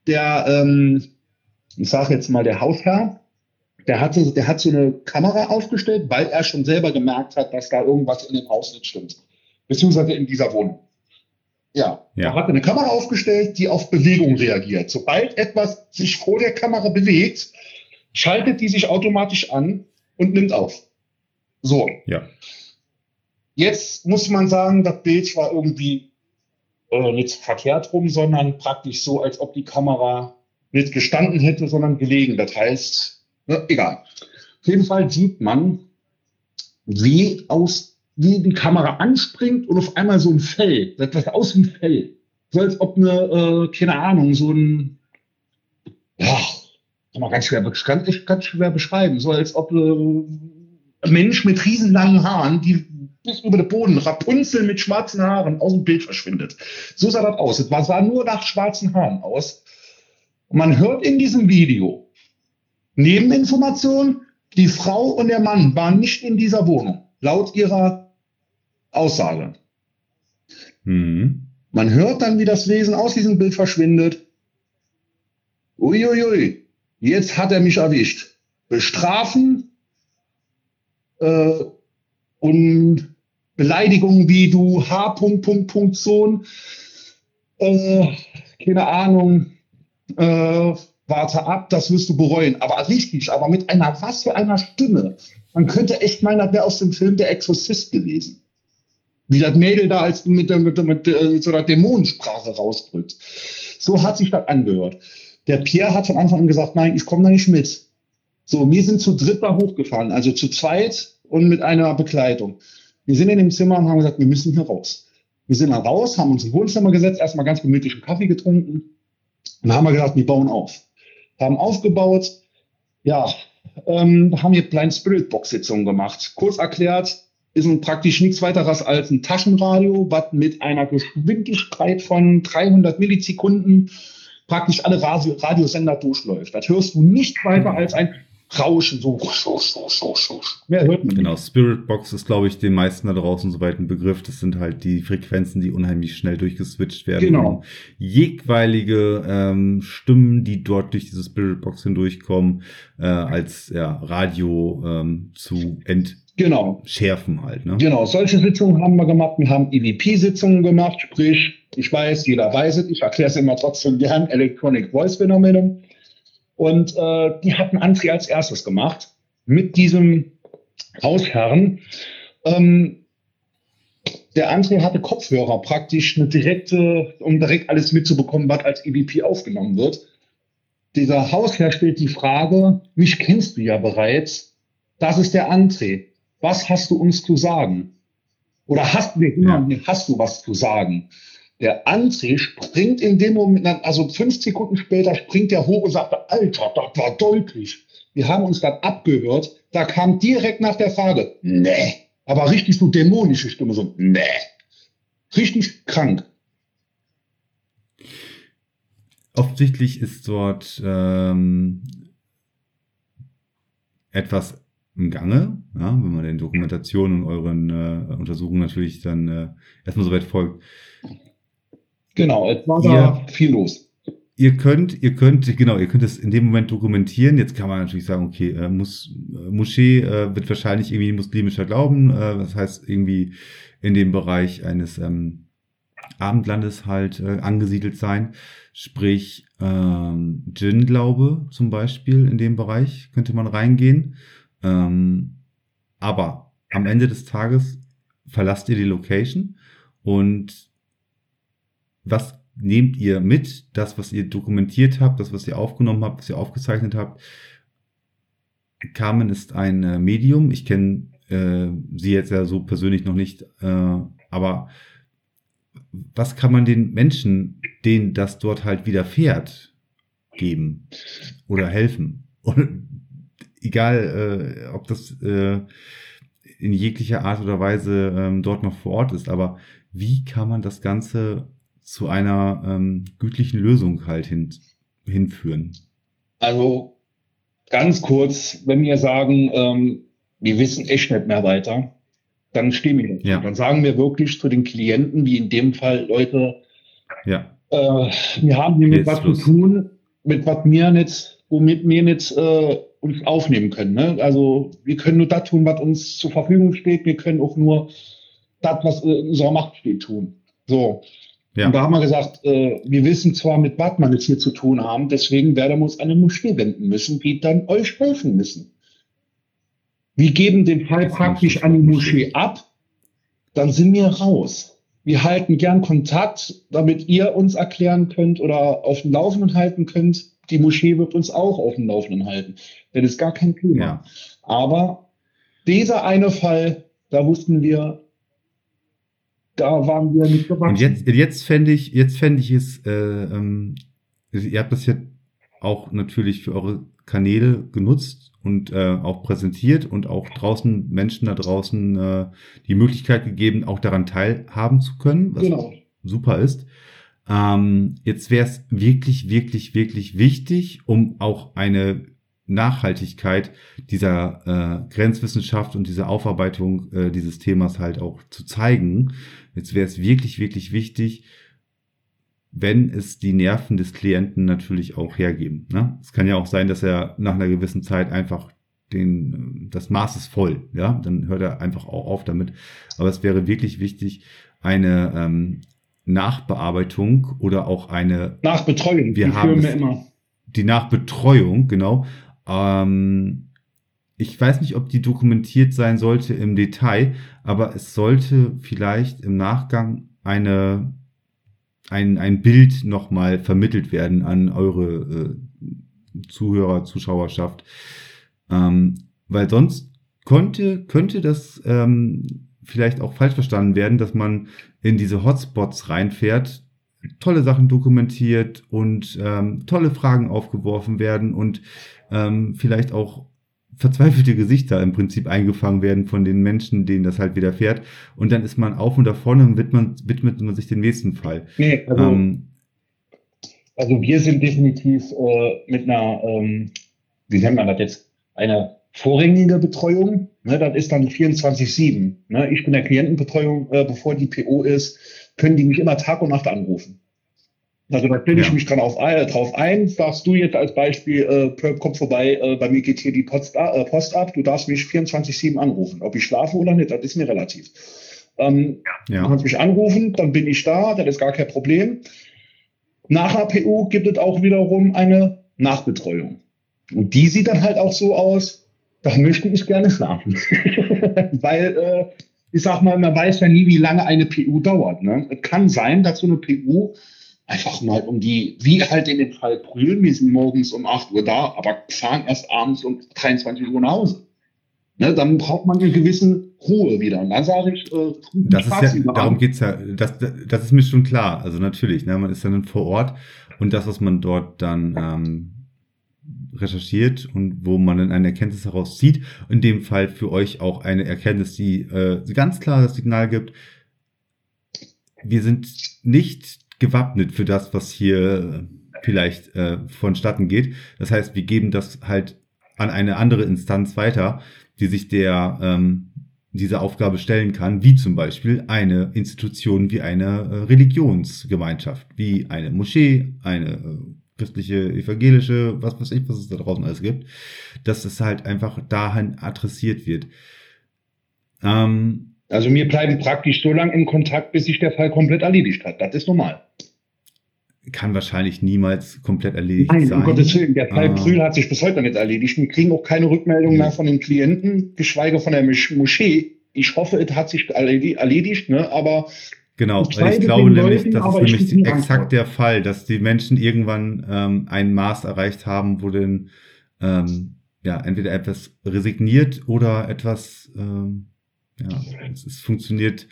der, ähm, ich sage jetzt mal der Hausherr, der, hatte, der hat so eine Kamera aufgestellt, weil er schon selber gemerkt hat, dass da irgendwas in dem Haus nicht stimmt. Beziehungsweise in dieser Wohnung. Ja, ja. er hat eine Kamera aufgestellt, die auf Bewegung reagiert. Sobald etwas sich vor der Kamera bewegt, schaltet die sich automatisch an und nimmt auf. So. Ja. Jetzt muss man sagen, das Bild war irgendwie äh, nicht verkehrt rum, sondern praktisch so, als ob die Kamera nicht gestanden hätte, sondern gelegen. Das heißt, ne, egal. Auf jeden Fall sieht man, wie aus wie die Kamera anspringt und auf einmal so ein Fell, sieht aus wie Fell. So als ob eine, äh, keine Ahnung, so ein, ja, kann man ganz schwer, ganz, ganz schwer beschreiben. So als ob äh, ein Mensch mit riesenlangen Haaren, die bis über den Boden, Rapunzel mit schwarzen Haaren aus dem Bild verschwindet. So sah das aus. Es sah nur nach schwarzen Haaren aus. Und man hört in diesem Video Nebeninformation, die Frau und der Mann waren nicht in dieser Wohnung, laut ihrer Aussage. Mhm. Man hört dann, wie das Wesen aus diesem Bild verschwindet. Uiuiui, jetzt hat er mich erwischt. Bestrafen äh, und Beleidigungen wie du H. Punkt, Punkt, Punkt, Sohn. Äh, keine Ahnung, äh, warte ab, das wirst du bereuen. Aber richtig, aber mit einer, was für einer Stimme. Man könnte echt meinen, das wäre aus dem Film Der Exorzist gewesen. Wie das Mädel da als mit, mit, mit, mit, äh, so einer Dämonensprache rausdrückt. So hat sich das angehört. Der Pierre hat von Anfang an gesagt, nein, ich komme da nicht mit. So, wir sind zu dritt da hochgefahren, also zu zweit und mit einer Begleitung. Wir sind in dem Zimmer und haben gesagt, wir müssen hier raus. Wir sind dann raus, haben uns im Wohnzimmer gesetzt, erstmal ganz gemütlich einen Kaffee getrunken, und haben wir gesagt, wir bauen auf. Haben aufgebaut, ja, ähm, haben hier Blind Spirit Box Sitzungen gemacht. Kurz erklärt, ist ein praktisch nichts weiteres als ein Taschenradio, was mit einer Geschwindigkeit von 300 Millisekunden praktisch alle Radio Radiosender durchläuft. Das hörst du nicht weiter als ein Rauschen, so. Mehr hört man. Genau, Spirit Box ist, glaube ich, den meisten da draußen soweit ein Begriff. Das sind halt die Frequenzen, die unheimlich schnell durchgeswitcht werden. Genau. Jegweilige ähm, Stimmen, die dort durch diese Spirit Box hindurchkommen, äh, als ja, Radio ähm, zu entschärfen genau. halt. Ne? Genau, solche Sitzungen haben wir gemacht. Wir haben EVP-Sitzungen gemacht, sprich, ich weiß, jeder weiß es, ich erkläre es immer trotzdem gern, Electronic Voice Phenomenon. Und äh, die hatten André als erstes gemacht mit diesem Hausherrn. Ähm, der André hatte Kopfhörer praktisch eine direkte, um direkt alles mitzubekommen, was als EVP aufgenommen wird. Dieser Hausherr stellt die Frage, mich kennst du ja bereits, das ist der André. Was hast du uns zu sagen? Oder hast, nee, ja. hast du was zu sagen? Der André springt in dem Moment, also fünf Sekunden später springt er hoch und sagt, Alter, das war deutlich. Wir haben uns dann abgehört. Da kam direkt nach der Frage, nee. Aber richtig so dämonische Stimme, so, nee. Richtig krank. Offensichtlich ist dort ähm, etwas im Gange, ja, wenn man den Dokumentationen und euren äh, Untersuchungen natürlich dann äh, erstmal so weit folgt. Genau, es war da viel los. Ihr könnt, ihr könnt, genau, ihr könnt es in dem Moment dokumentieren. Jetzt kann man natürlich sagen, okay, äh, muss, äh, Moschee äh, wird wahrscheinlich irgendwie muslimischer Glauben, äh, das heißt irgendwie in dem Bereich eines ähm, Abendlandes halt äh, angesiedelt sein. Sprich, ähm, Djinn-Glaube zum Beispiel in dem Bereich könnte man reingehen. Ähm, aber am Ende des Tages verlasst ihr die Location und was nehmt ihr mit? Das, was ihr dokumentiert habt, das, was ihr aufgenommen habt, was ihr aufgezeichnet habt. Carmen ist ein äh, Medium. Ich kenne äh, sie jetzt ja so persönlich noch nicht, äh, aber was kann man den Menschen, denen das dort halt widerfährt, geben oder helfen? Und egal, äh, ob das äh, in jeglicher Art oder Weise ähm, dort noch vor Ort ist, aber wie kann man das Ganze zu einer ähm, gütlichen Lösung halt hin, hinführen? Also ganz kurz, wenn wir sagen, ähm, wir wissen echt nicht mehr weiter, dann stimmen wir. Ja. Dann sagen wir wirklich zu den Klienten, wie in dem Fall Leute, ja. äh, wir haben hier mit was zu tun, mit was wir nicht, womit wir nicht äh, uns aufnehmen können. Ne? Also wir können nur das tun, was uns zur Verfügung steht. Wir können auch nur das, was in unserer Macht steht, tun. So. Ja. Und da haben wir gesagt, äh, wir wissen zwar, mit was man es hier zu tun haben, deswegen werden wir uns an eine Moschee wenden müssen, die dann euch helfen müssen. Wir geben den Fall praktisch an die Moschee ab, dann sind wir raus. Wir halten gern Kontakt, damit ihr uns erklären könnt oder auf dem Laufenden halten könnt. Die Moschee wird uns auch auf dem Laufenden halten. Das ist gar kein Thema. Ja. Aber dieser eine Fall, da wussten wir, da waren wir nicht gewachsen. Und jetzt, jetzt fände ich, jetzt fände ich es, äh, ähm, ihr habt das ja auch natürlich für eure Kanäle genutzt und äh, auch präsentiert und auch draußen Menschen da draußen äh, die Möglichkeit gegeben, auch daran teilhaben zu können, was genau. super ist. Ähm, jetzt wäre es wirklich, wirklich, wirklich wichtig, um auch eine Nachhaltigkeit dieser äh, Grenzwissenschaft und dieser Aufarbeitung äh, dieses Themas halt auch zu zeigen. Jetzt wäre es wirklich, wirklich wichtig, wenn es die Nerven des Klienten natürlich auch hergeben. Ne? Es kann ja auch sein, dass er nach einer gewissen Zeit einfach den, das Maß ist voll, ja, dann hört er einfach auch auf damit. Aber es wäre wirklich wichtig, eine ähm, Nachbearbeitung oder auch eine Nachbetreuung. Wir haben es, immer. die Nachbetreuung, genau. Ähm, ich weiß nicht, ob die dokumentiert sein sollte im Detail, aber es sollte vielleicht im Nachgang eine ein, ein Bild nochmal vermittelt werden an eure äh, Zuhörer, Zuschauerschaft. Ähm, weil sonst konnte, könnte das ähm, vielleicht auch falsch verstanden werden, dass man in diese Hotspots reinfährt, tolle Sachen dokumentiert und ähm, tolle Fragen aufgeworfen werden und ähm, vielleicht auch verzweifelte Gesichter im Prinzip eingefangen werden von den Menschen, denen das halt widerfährt. Und dann ist man auf und davon und widmet, widmet man sich dem nächsten Fall. Nee, also, ähm, also wir sind definitiv äh, mit einer, ähm, wie nennt man das jetzt, einer vorrangige Betreuung. Ne, das ist dann 24-7. Ne? Ich bin der Klientenbetreuung, äh, bevor die PO ist, können die mich immer Tag und Nacht anrufen. Also da stelle ich ja. mich dran auf, äh, drauf ein. Sagst du jetzt als Beispiel, äh, komm vorbei, äh, bei mir geht hier die Post, äh, Post ab, du darfst mich 24-7 anrufen. Ob ich schlafe oder nicht, das ist mir relativ. Ähm, ja. Du kannst mich anrufen, dann bin ich da, das ist gar kein Problem. Nach APU gibt es auch wiederum eine Nachbetreuung. Und die sieht dann halt auch so aus, da möchte ich gerne schlafen. Weil, äh, ich sag mal, man weiß ja nie, wie lange eine PU dauert. Ne? Es kann sein, dass so eine PU einfach mal um die, wie halt in dem Fall Brühl, wir sind morgens um 8 Uhr da, aber fahren erst abends um 23 Uhr nach Hause. Ne, dann braucht man eine gewisse Ruhe wieder. Und dann sage ich, äh, das ist ja, darum geht's ja, das, das ist mir schon klar. Also natürlich, ne, man ist dann vor Ort und das, was man dort dann ähm, recherchiert und wo man dann eine Erkenntnis herauszieht. In dem Fall für euch auch eine Erkenntnis, die äh, ganz klar das Signal gibt, wir sind nicht gewappnet für das, was hier vielleicht äh, vonstatten geht. Das heißt, wir geben das halt an eine andere Instanz weiter, die sich der ähm, diese Aufgabe stellen kann, wie zum Beispiel eine Institution wie eine äh, Religionsgemeinschaft, wie eine Moschee, eine äh, christliche, evangelische, was weiß ich, was es da draußen alles gibt, dass es halt einfach dahin adressiert wird. Ähm, also wir bleiben praktisch so lange in Kontakt, bis sich der Fall komplett erledigt hat. Das ist normal kann wahrscheinlich niemals komplett erledigt Nein, sein. Um Gottes Willen, der Fall ah. Brühl hat sich bis heute nicht erledigt. Wir kriegen auch keine Rückmeldung mehr von den Klienten, geschweige von der Moschee. Ich hoffe, es hat sich erledigt, ne? aber Genau, weil ich glaube nämlich, Leuten, das ist nämlich exakt der Fall, dass die Menschen irgendwann ähm, ein Maß erreicht haben, wo denn ähm, ja entweder etwas resigniert oder etwas ähm, ja, es, es funktioniert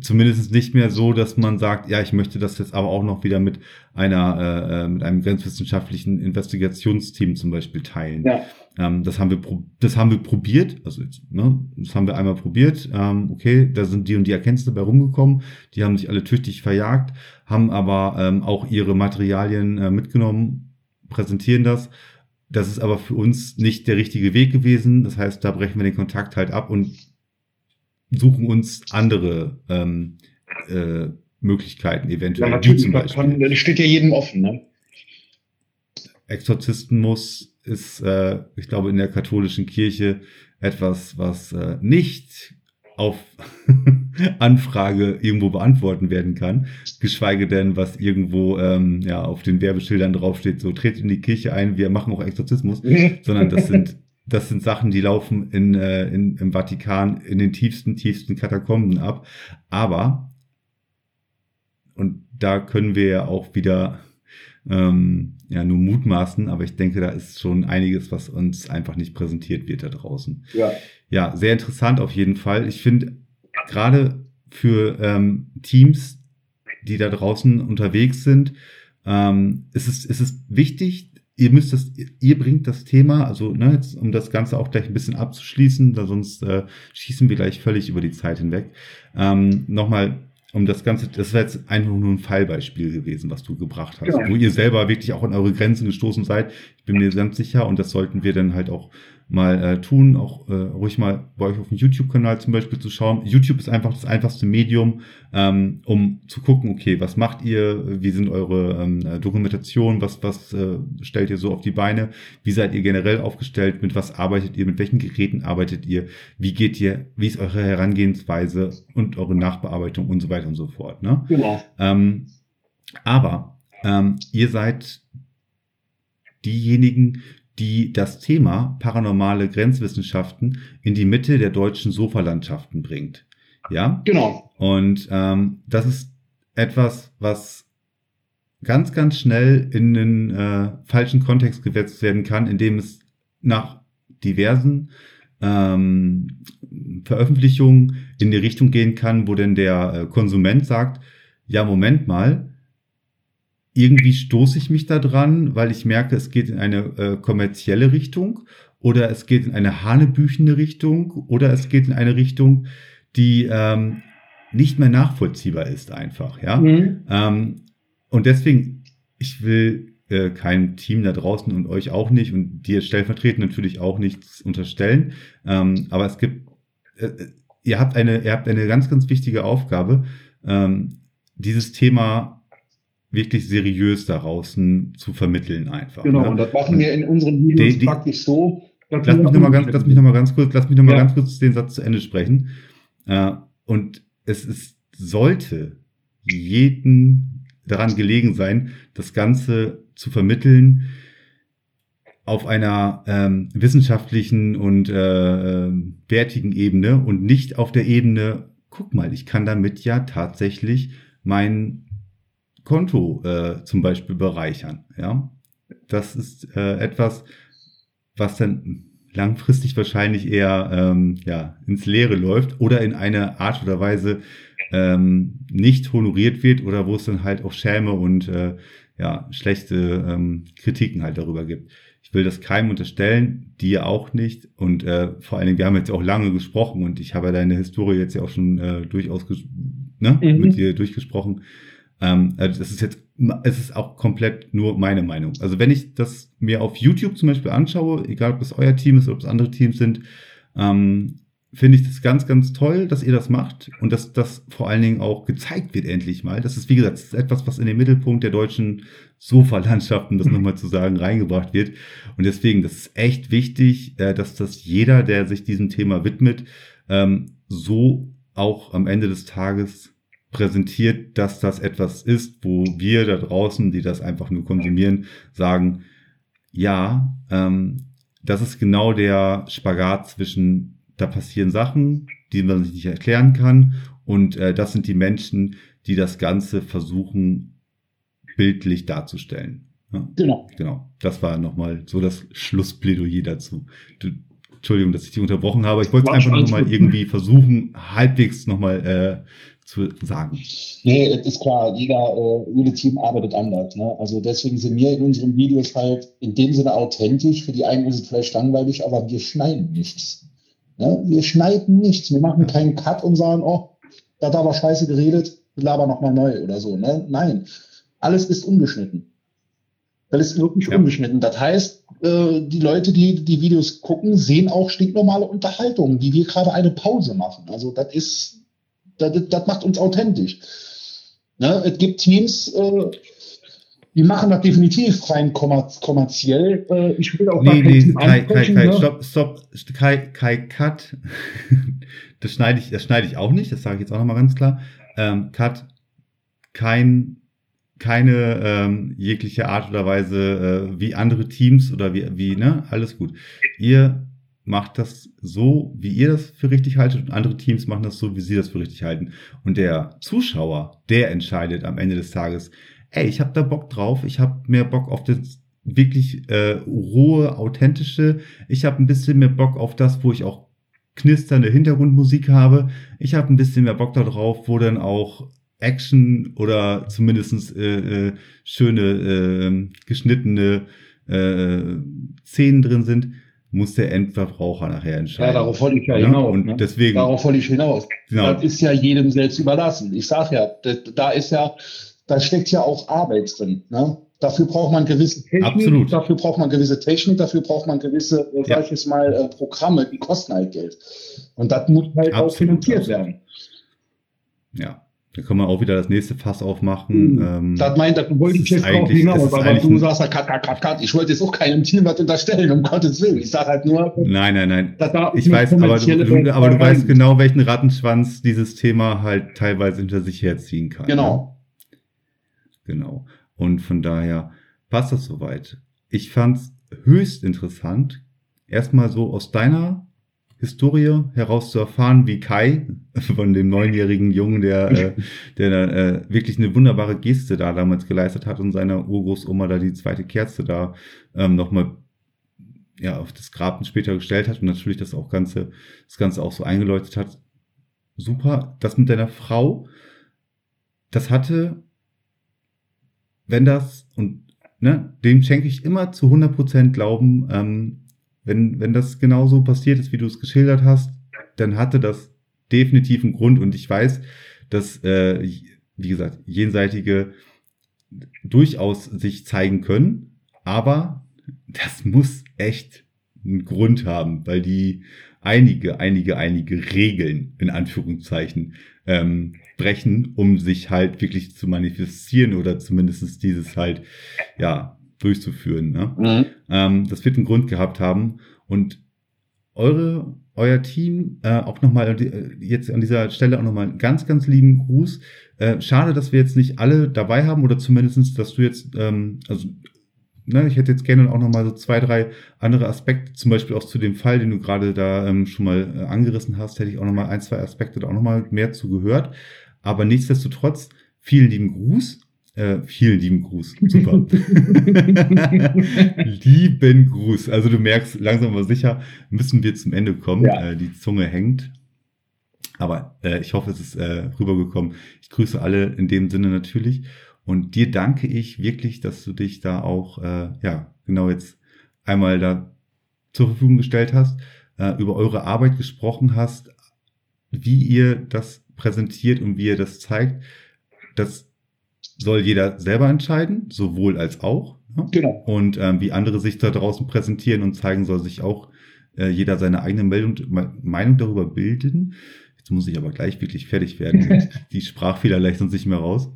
zumindest nicht mehr so, dass man sagt, ja, ich möchte das jetzt aber auch noch wieder mit einer, äh, äh mit einem grenzwissenschaftlichen Investigationsteam zum Beispiel teilen. Ja. Ähm, das haben wir, das haben wir probiert, also jetzt, ne, das haben wir einmal probiert. Ähm, okay, da sind die und die Erkenntnisse dabei rumgekommen. Die haben sich alle tüchtig verjagt, haben aber ähm, auch ihre Materialien äh, mitgenommen, präsentieren das. Das ist aber für uns nicht der richtige Weg gewesen. Das heißt, da brechen wir den Kontakt halt ab und suchen uns andere ähm, äh, Möglichkeiten eventuell. Ja, natürlich, zum Beispiel. Kann, das steht ja jedem offen. Ne? Exorzismus ist, äh, ich glaube, in der katholischen Kirche etwas, was äh, nicht auf Anfrage irgendwo beantworten werden kann, geschweige denn, was irgendwo ähm, ja auf den Werbeschildern draufsteht, so tretet in die Kirche ein, wir machen auch Exorzismus, sondern das sind das sind Sachen, die laufen in, äh, in, im Vatikan in den tiefsten, tiefsten Katakomben ab. Aber, und da können wir ja auch wieder ähm, ja nur mutmaßen, aber ich denke, da ist schon einiges, was uns einfach nicht präsentiert wird da draußen. Ja, ja sehr interessant auf jeden Fall. Ich finde gerade für ähm, Teams, die da draußen unterwegs sind, ähm, ist, es, ist es wichtig, ihr müsst das, ihr bringt das Thema, also ne, jetzt, um das Ganze auch gleich ein bisschen abzuschließen, da sonst äh, schießen wir gleich völlig über die Zeit hinweg. Ähm, Nochmal, um das Ganze, das wäre jetzt einfach nur ein Fallbeispiel gewesen, was du gebracht hast, ja. wo ihr selber wirklich auch an eure Grenzen gestoßen seid. Bin mir ganz sicher und das sollten wir dann halt auch mal äh, tun, auch äh, ruhig mal bei euch auf dem YouTube-Kanal zum Beispiel zu schauen. YouTube ist einfach das einfachste Medium, ähm, um zu gucken, okay, was macht ihr, wie sind eure ähm, Dokumentationen, was, was äh, stellt ihr so auf die Beine, wie seid ihr generell aufgestellt, mit was arbeitet ihr, mit welchen Geräten arbeitet ihr, wie geht ihr, wie ist eure Herangehensweise und eure Nachbearbeitung und so weiter und so fort. Ne? Genau. Ähm, aber ähm, ihr seid diejenigen, die das Thema paranormale Grenzwissenschaften in die Mitte der deutschen Sofalandschaften bringt. Ja? Genau. Und ähm, das ist etwas, was ganz, ganz schnell in den äh, falschen Kontext gesetzt werden kann, indem es nach diversen ähm, Veröffentlichungen in die Richtung gehen kann, wo denn der äh, Konsument sagt, ja, Moment mal, irgendwie stoße ich mich da dran, weil ich merke, es geht in eine äh, kommerzielle Richtung oder es geht in eine hanebüchende Richtung oder es geht in eine Richtung, die ähm, nicht mehr nachvollziehbar ist einfach, ja. Mhm. Ähm, und deswegen, ich will äh, keinem Team da draußen und euch auch nicht und dir stellvertretend natürlich auch nichts unterstellen, ähm, aber es gibt, äh, äh, ihr habt eine, ihr habt eine ganz, ganz wichtige Aufgabe, ähm, dieses Thema wirklich seriös da draußen zu vermitteln einfach. Genau, ne? und das machen wir in unseren Videos die, die, praktisch so. Lass mich nochmal ganz, lass mich noch mal ganz kurz, lass mich noch mal ja. ganz kurz den Satz zu Ende sprechen. Äh, und es ist, sollte jeden daran gelegen sein, das Ganze zu vermitteln auf einer ähm, wissenschaftlichen und äh, äh wertigen Ebene und nicht auf der Ebene, guck mal, ich kann damit ja tatsächlich meinen Konto äh, zum Beispiel bereichern. Ja, das ist äh, etwas, was dann langfristig wahrscheinlich eher ähm, ja, ins Leere läuft oder in eine Art oder Weise ähm, nicht honoriert wird oder wo es dann halt auch Schäme und äh, ja, schlechte ähm, Kritiken halt darüber gibt. Ich will das keinem unterstellen, dir auch nicht. Und äh, vor allen Dingen, wir haben jetzt auch lange gesprochen und ich habe ja deine Historie jetzt ja auch schon äh, durchaus ne, mhm. mit dir durchgesprochen. Ähm, also das ist jetzt, es ist auch komplett nur meine Meinung. Also wenn ich das mir auf YouTube zum Beispiel anschaue, egal ob es euer Team ist oder ob es andere Teams sind, ähm, finde ich das ganz, ganz toll, dass ihr das macht und dass das vor allen Dingen auch gezeigt wird endlich mal. Das ist, wie gesagt, ist etwas, was in den Mittelpunkt der deutschen Sofa-Landschaften, das nochmal zu sagen, reingebracht wird. Und deswegen, das ist echt wichtig, äh, dass das jeder, der sich diesem Thema widmet, ähm, so auch am Ende des Tages präsentiert, dass das etwas ist, wo wir da draußen, die das einfach nur konsumieren, sagen, ja, ähm, das ist genau der Spagat zwischen da passieren Sachen, die man sich nicht erklären kann. Und äh, das sind die Menschen, die das Ganze versuchen, bildlich darzustellen. Ja? Genau. Genau. Das war nochmal so das Schlussplädoyer dazu. Du, Entschuldigung, dass ich dich unterbrochen habe. Ich wollte es einfach nochmal irgendwie versuchen, halbwegs nochmal äh, zu sagen. Nee, ist klar, jeder, äh, jede Team arbeitet anders. Ne? Also deswegen sind wir in unseren Videos halt in dem Sinne authentisch. Für die einen ist es vielleicht langweilig, aber wir schneiden nichts. Ne? Wir schneiden nichts. Wir machen keinen Cut und sagen, oh, da hat aber scheiße geredet, laber nochmal neu oder so. Ne? Nein, alles ist ungeschnitten. Weil es wirklich ja. ungeschnitten. Das heißt, äh, die Leute, die die Videos gucken, sehen auch stinknormale Unterhaltung, die wir gerade eine Pause machen. Also das ist, das, das macht uns authentisch. Ne? Es gibt Teams, äh, die machen das definitiv rein kommerziell. Äh, ich will auch nee, nee, Kai, Kai, Kai, ne? stopp, stopp, Kai, Kai, cut. das schneide ich, das schneide ich auch nicht, das sage ich jetzt auch nochmal ganz klar. Ähm, cut, kein, keine ähm, jegliche Art oder Weise äh, wie andere Teams oder wie, wie, ne, alles gut. Ihr macht das so, wie ihr das für richtig haltet und andere Teams machen das so, wie sie das für richtig halten. Und der Zuschauer, der entscheidet am Ende des Tages, ey, ich habe da Bock drauf, ich habe mehr Bock auf das wirklich äh, rohe, authentische, ich habe ein bisschen mehr Bock auf das, wo ich auch knisternde Hintergrundmusik habe, ich habe ein bisschen mehr Bock darauf, wo dann auch Action oder zumindestens äh, äh, schöne äh, geschnittene äh, Szenen drin sind, muss der Endverbraucher nachher entscheiden. Ja, darauf wollte ich ja, ja hinaus. Und ne? deswegen, darauf wollte ich hinaus. Genau. Das ist ja jedem selbst überlassen. Ich sage ja, da ist ja da steckt ja auch Arbeit drin. Ne? Dafür braucht man gewisse Technik, Absolut. dafür braucht man gewisse Technik, dafür braucht man gewisse, äh, ja. sag ich jetzt mal, äh, Programme, die kosten halt Geld. Und das muss halt Absolut. auch finanziert werden. Ja. Da können wir auch wieder das nächste Fass aufmachen. Mhm. Ähm, das meint, das wollte ich jetzt drauf hinaus, aber du sagst ja, cut, cut, cut, cut. Ich wollte jetzt auch keinem Team was unterstellen, um Gottes Willen. Ich sage halt nur. Nein, nein, nein. Ich weiß, aber du, du, aber du weißt genau, welchen Rattenschwanz dieses Thema halt teilweise hinter sich herziehen kann. Genau. Ne? Genau. Und von daher passt das soweit. Ich fand's höchst interessant, erstmal so aus deiner Historie heraus zu erfahren, wie Kai von dem neunjährigen Jungen, der, äh, der äh, wirklich eine wunderbare Geste da damals geleistet hat und seiner Urgroßoma da die zweite Kerze da ähm, nochmal ja, auf das Grab später gestellt hat und natürlich das auch Ganze, das Ganze auch so eingeläutet hat. Super. Das mit deiner Frau, das hatte wenn das, und ne, dem schenke ich immer zu 100% Glauben, ähm, wenn, wenn das genauso passiert ist, wie du es geschildert hast, dann hatte das definitiv einen Grund. Und ich weiß, dass, äh, wie gesagt, jenseitige durchaus sich zeigen können, aber das muss echt einen Grund haben, weil die einige, einige, einige Regeln in Anführungszeichen ähm, brechen, um sich halt wirklich zu manifestieren oder zumindest dieses halt, ja, durchzuführen. Ne? Mhm. Ähm, das wird einen Grund gehabt haben und eure, euer Team, äh, auch nochmal äh, jetzt an dieser Stelle auch nochmal einen ganz, ganz lieben Gruß. Äh, schade, dass wir jetzt nicht alle dabei haben oder zumindestens, dass du jetzt, ähm, also ne, ich hätte jetzt gerne auch nochmal so zwei, drei andere Aspekte, zum Beispiel auch zu dem Fall, den du gerade da ähm, schon mal äh, angerissen hast, hätte ich auch nochmal ein, zwei Aspekte da auch nochmal mehr zu gehört. Aber nichtsdestotrotz, vielen lieben Gruß. Äh, vielen lieben Gruß. Super. lieben Gruß. Also du merkst, langsam aber sicher müssen wir zum Ende kommen. Ja. Äh, die Zunge hängt. Aber äh, ich hoffe, es ist äh, rübergekommen. Ich grüße alle in dem Sinne natürlich. Und dir danke ich wirklich, dass du dich da auch, äh, ja, genau jetzt einmal da zur Verfügung gestellt hast, äh, über eure Arbeit gesprochen hast, wie ihr das präsentiert und wie ihr das zeigt. Das soll jeder selber entscheiden, sowohl als auch. Ne? Genau. Und ähm, wie andere sich da draußen präsentieren und zeigen, soll sich auch äh, jeder seine eigene Meldung, Meinung darüber bilden. Jetzt muss ich aber gleich wirklich fertig werden. die Sprachfehler leicht uns nicht mehr raus.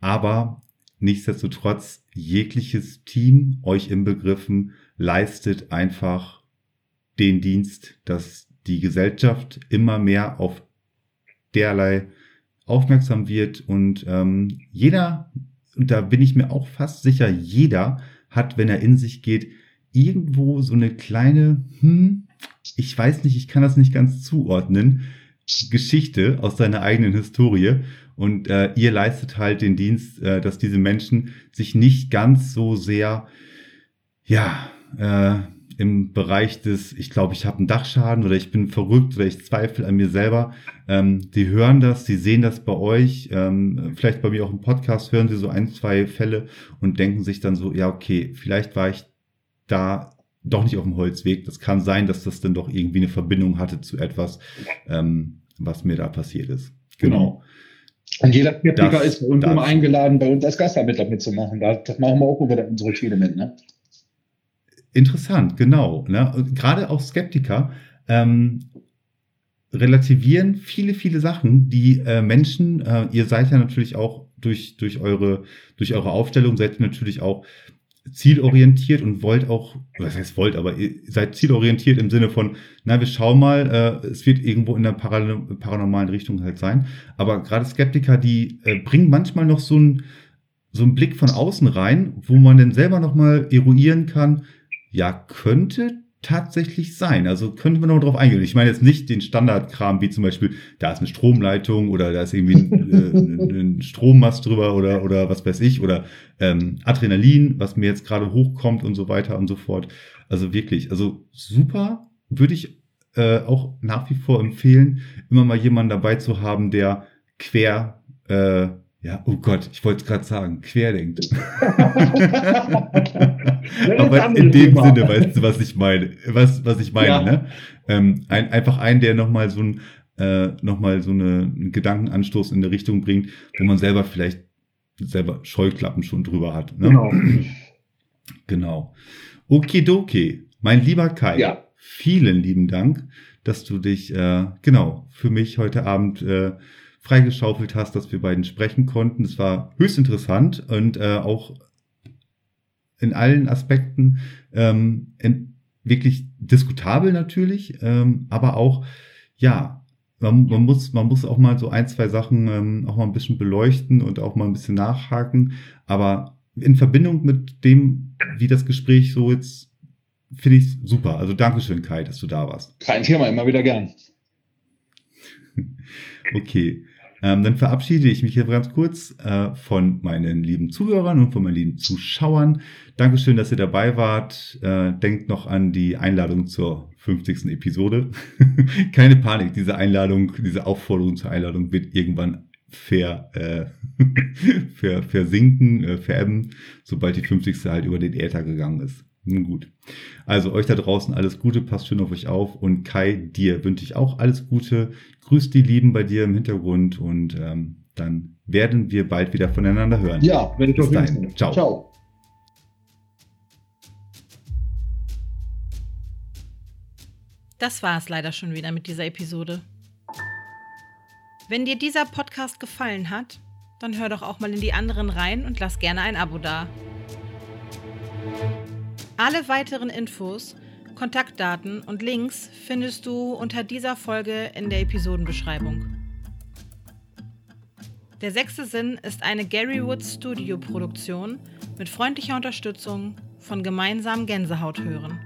Aber nichtsdestotrotz, jegliches Team, euch im Begriffen, leistet einfach den Dienst, dass die Gesellschaft immer mehr auf derlei aufmerksam wird und ähm, jeder, und da bin ich mir auch fast sicher, jeder hat, wenn er in sich geht, irgendwo so eine kleine, hm, ich weiß nicht, ich kann das nicht ganz zuordnen, Geschichte aus seiner eigenen Historie. Und äh, ihr leistet halt den Dienst, äh, dass diese Menschen sich nicht ganz so sehr, ja, äh, im Bereich des, ich glaube, ich habe einen Dachschaden oder ich bin verrückt oder ich zweifle an mir selber. Ähm, die hören das, die sehen das bei euch, ähm, vielleicht bei mir auch im Podcast hören sie so ein, zwei Fälle und denken sich dann so, ja, okay, vielleicht war ich da doch nicht auf dem Holzweg. Das kann sein, dass das dann doch irgendwie eine Verbindung hatte zu etwas, ähm, was mir da passiert ist. Genau. Und jeder Skeptiker ist bei uns immer eingeladen, bei uns als Gastarbeiter mitzumachen. Das machen wir auch über unsere Schiene mit, ne? Interessant, genau. Ne? Gerade auch Skeptiker ähm, relativieren viele, viele Sachen, die äh, Menschen, äh, ihr seid ja natürlich auch durch, durch, eure, durch eure Aufstellung, seid ihr natürlich auch zielorientiert und wollt auch, was heißt wollt, aber ihr seid zielorientiert im Sinne von, na, wir schauen mal, äh, es wird irgendwo in der paranormalen Richtung halt sein. Aber gerade Skeptiker, die äh, bringen manchmal noch so einen so Blick von außen rein, wo man dann selber nochmal eruieren kann, ja, könnte tatsächlich sein. Also könnte man noch drauf eingehen. Ich meine jetzt nicht den Standardkram, wie zum Beispiel, da ist eine Stromleitung oder da ist irgendwie ein, äh, ein Strommast drüber oder, oder was weiß ich oder ähm, Adrenalin, was mir jetzt gerade hochkommt und so weiter und so fort. Also wirklich, also super würde ich äh, auch nach wie vor empfehlen, immer mal jemanden dabei zu haben, der quer äh, ja, oh Gott, ich wollte es gerade sagen, querdenkt. Aber in dem Thema. Sinne, weißt du, was ich meine? Was, was ich meine, ja. ne? Ähm, ein, einfach einen, der nochmal so ein, äh, noch so eine, einen Gedankenanstoß in der Richtung bringt, wo man selber vielleicht selber Scheuklappen schon drüber hat. Ne? Genau. Genau. Okidoki, mein lieber Kai. Ja. Vielen lieben Dank, dass du dich, äh, genau, für mich heute Abend äh, freigeschaufelt hast, dass wir beiden sprechen konnten. Es war höchst interessant und äh, auch in allen Aspekten ähm, wirklich diskutabel natürlich, ähm, aber auch, ja, man, man, muss, man muss auch mal so ein, zwei Sachen ähm, auch mal ein bisschen beleuchten und auch mal ein bisschen nachhaken. Aber in Verbindung mit dem, wie das Gespräch so jetzt, finde ich super. Also Dankeschön, Kai, dass du da warst. Kein Thema, immer wieder gern. okay. Ähm, dann verabschiede ich mich hier ganz kurz äh, von meinen lieben Zuhörern und von meinen lieben Zuschauern. Dankeschön, dass ihr dabei wart. Äh, denkt noch an die Einladung zur 50. Episode. Keine Panik, diese Einladung, diese Aufforderung zur Einladung wird irgendwann ver, äh, ver, versinken, äh, verebben, sobald die 50. halt über den Äther gegangen ist. Nun gut. Also euch da draußen alles Gute, passt schön auf euch auf und Kai, dir wünsche ich auch alles Gute. Grüß die Lieben bei dir im Hintergrund und ähm, dann werden wir bald wieder voneinander hören. Ja, wenn ich Bis dahin. Ciao. Ciao. Das war es leider schon wieder mit dieser Episode. Wenn dir dieser Podcast gefallen hat, dann hör doch auch mal in die anderen rein und lass gerne ein Abo da. Alle weiteren Infos, Kontaktdaten und Links findest du unter dieser Folge in der Episodenbeschreibung. Der sechste Sinn ist eine Gary Woods Studio Produktion mit freundlicher Unterstützung von gemeinsam Gänsehaut hören.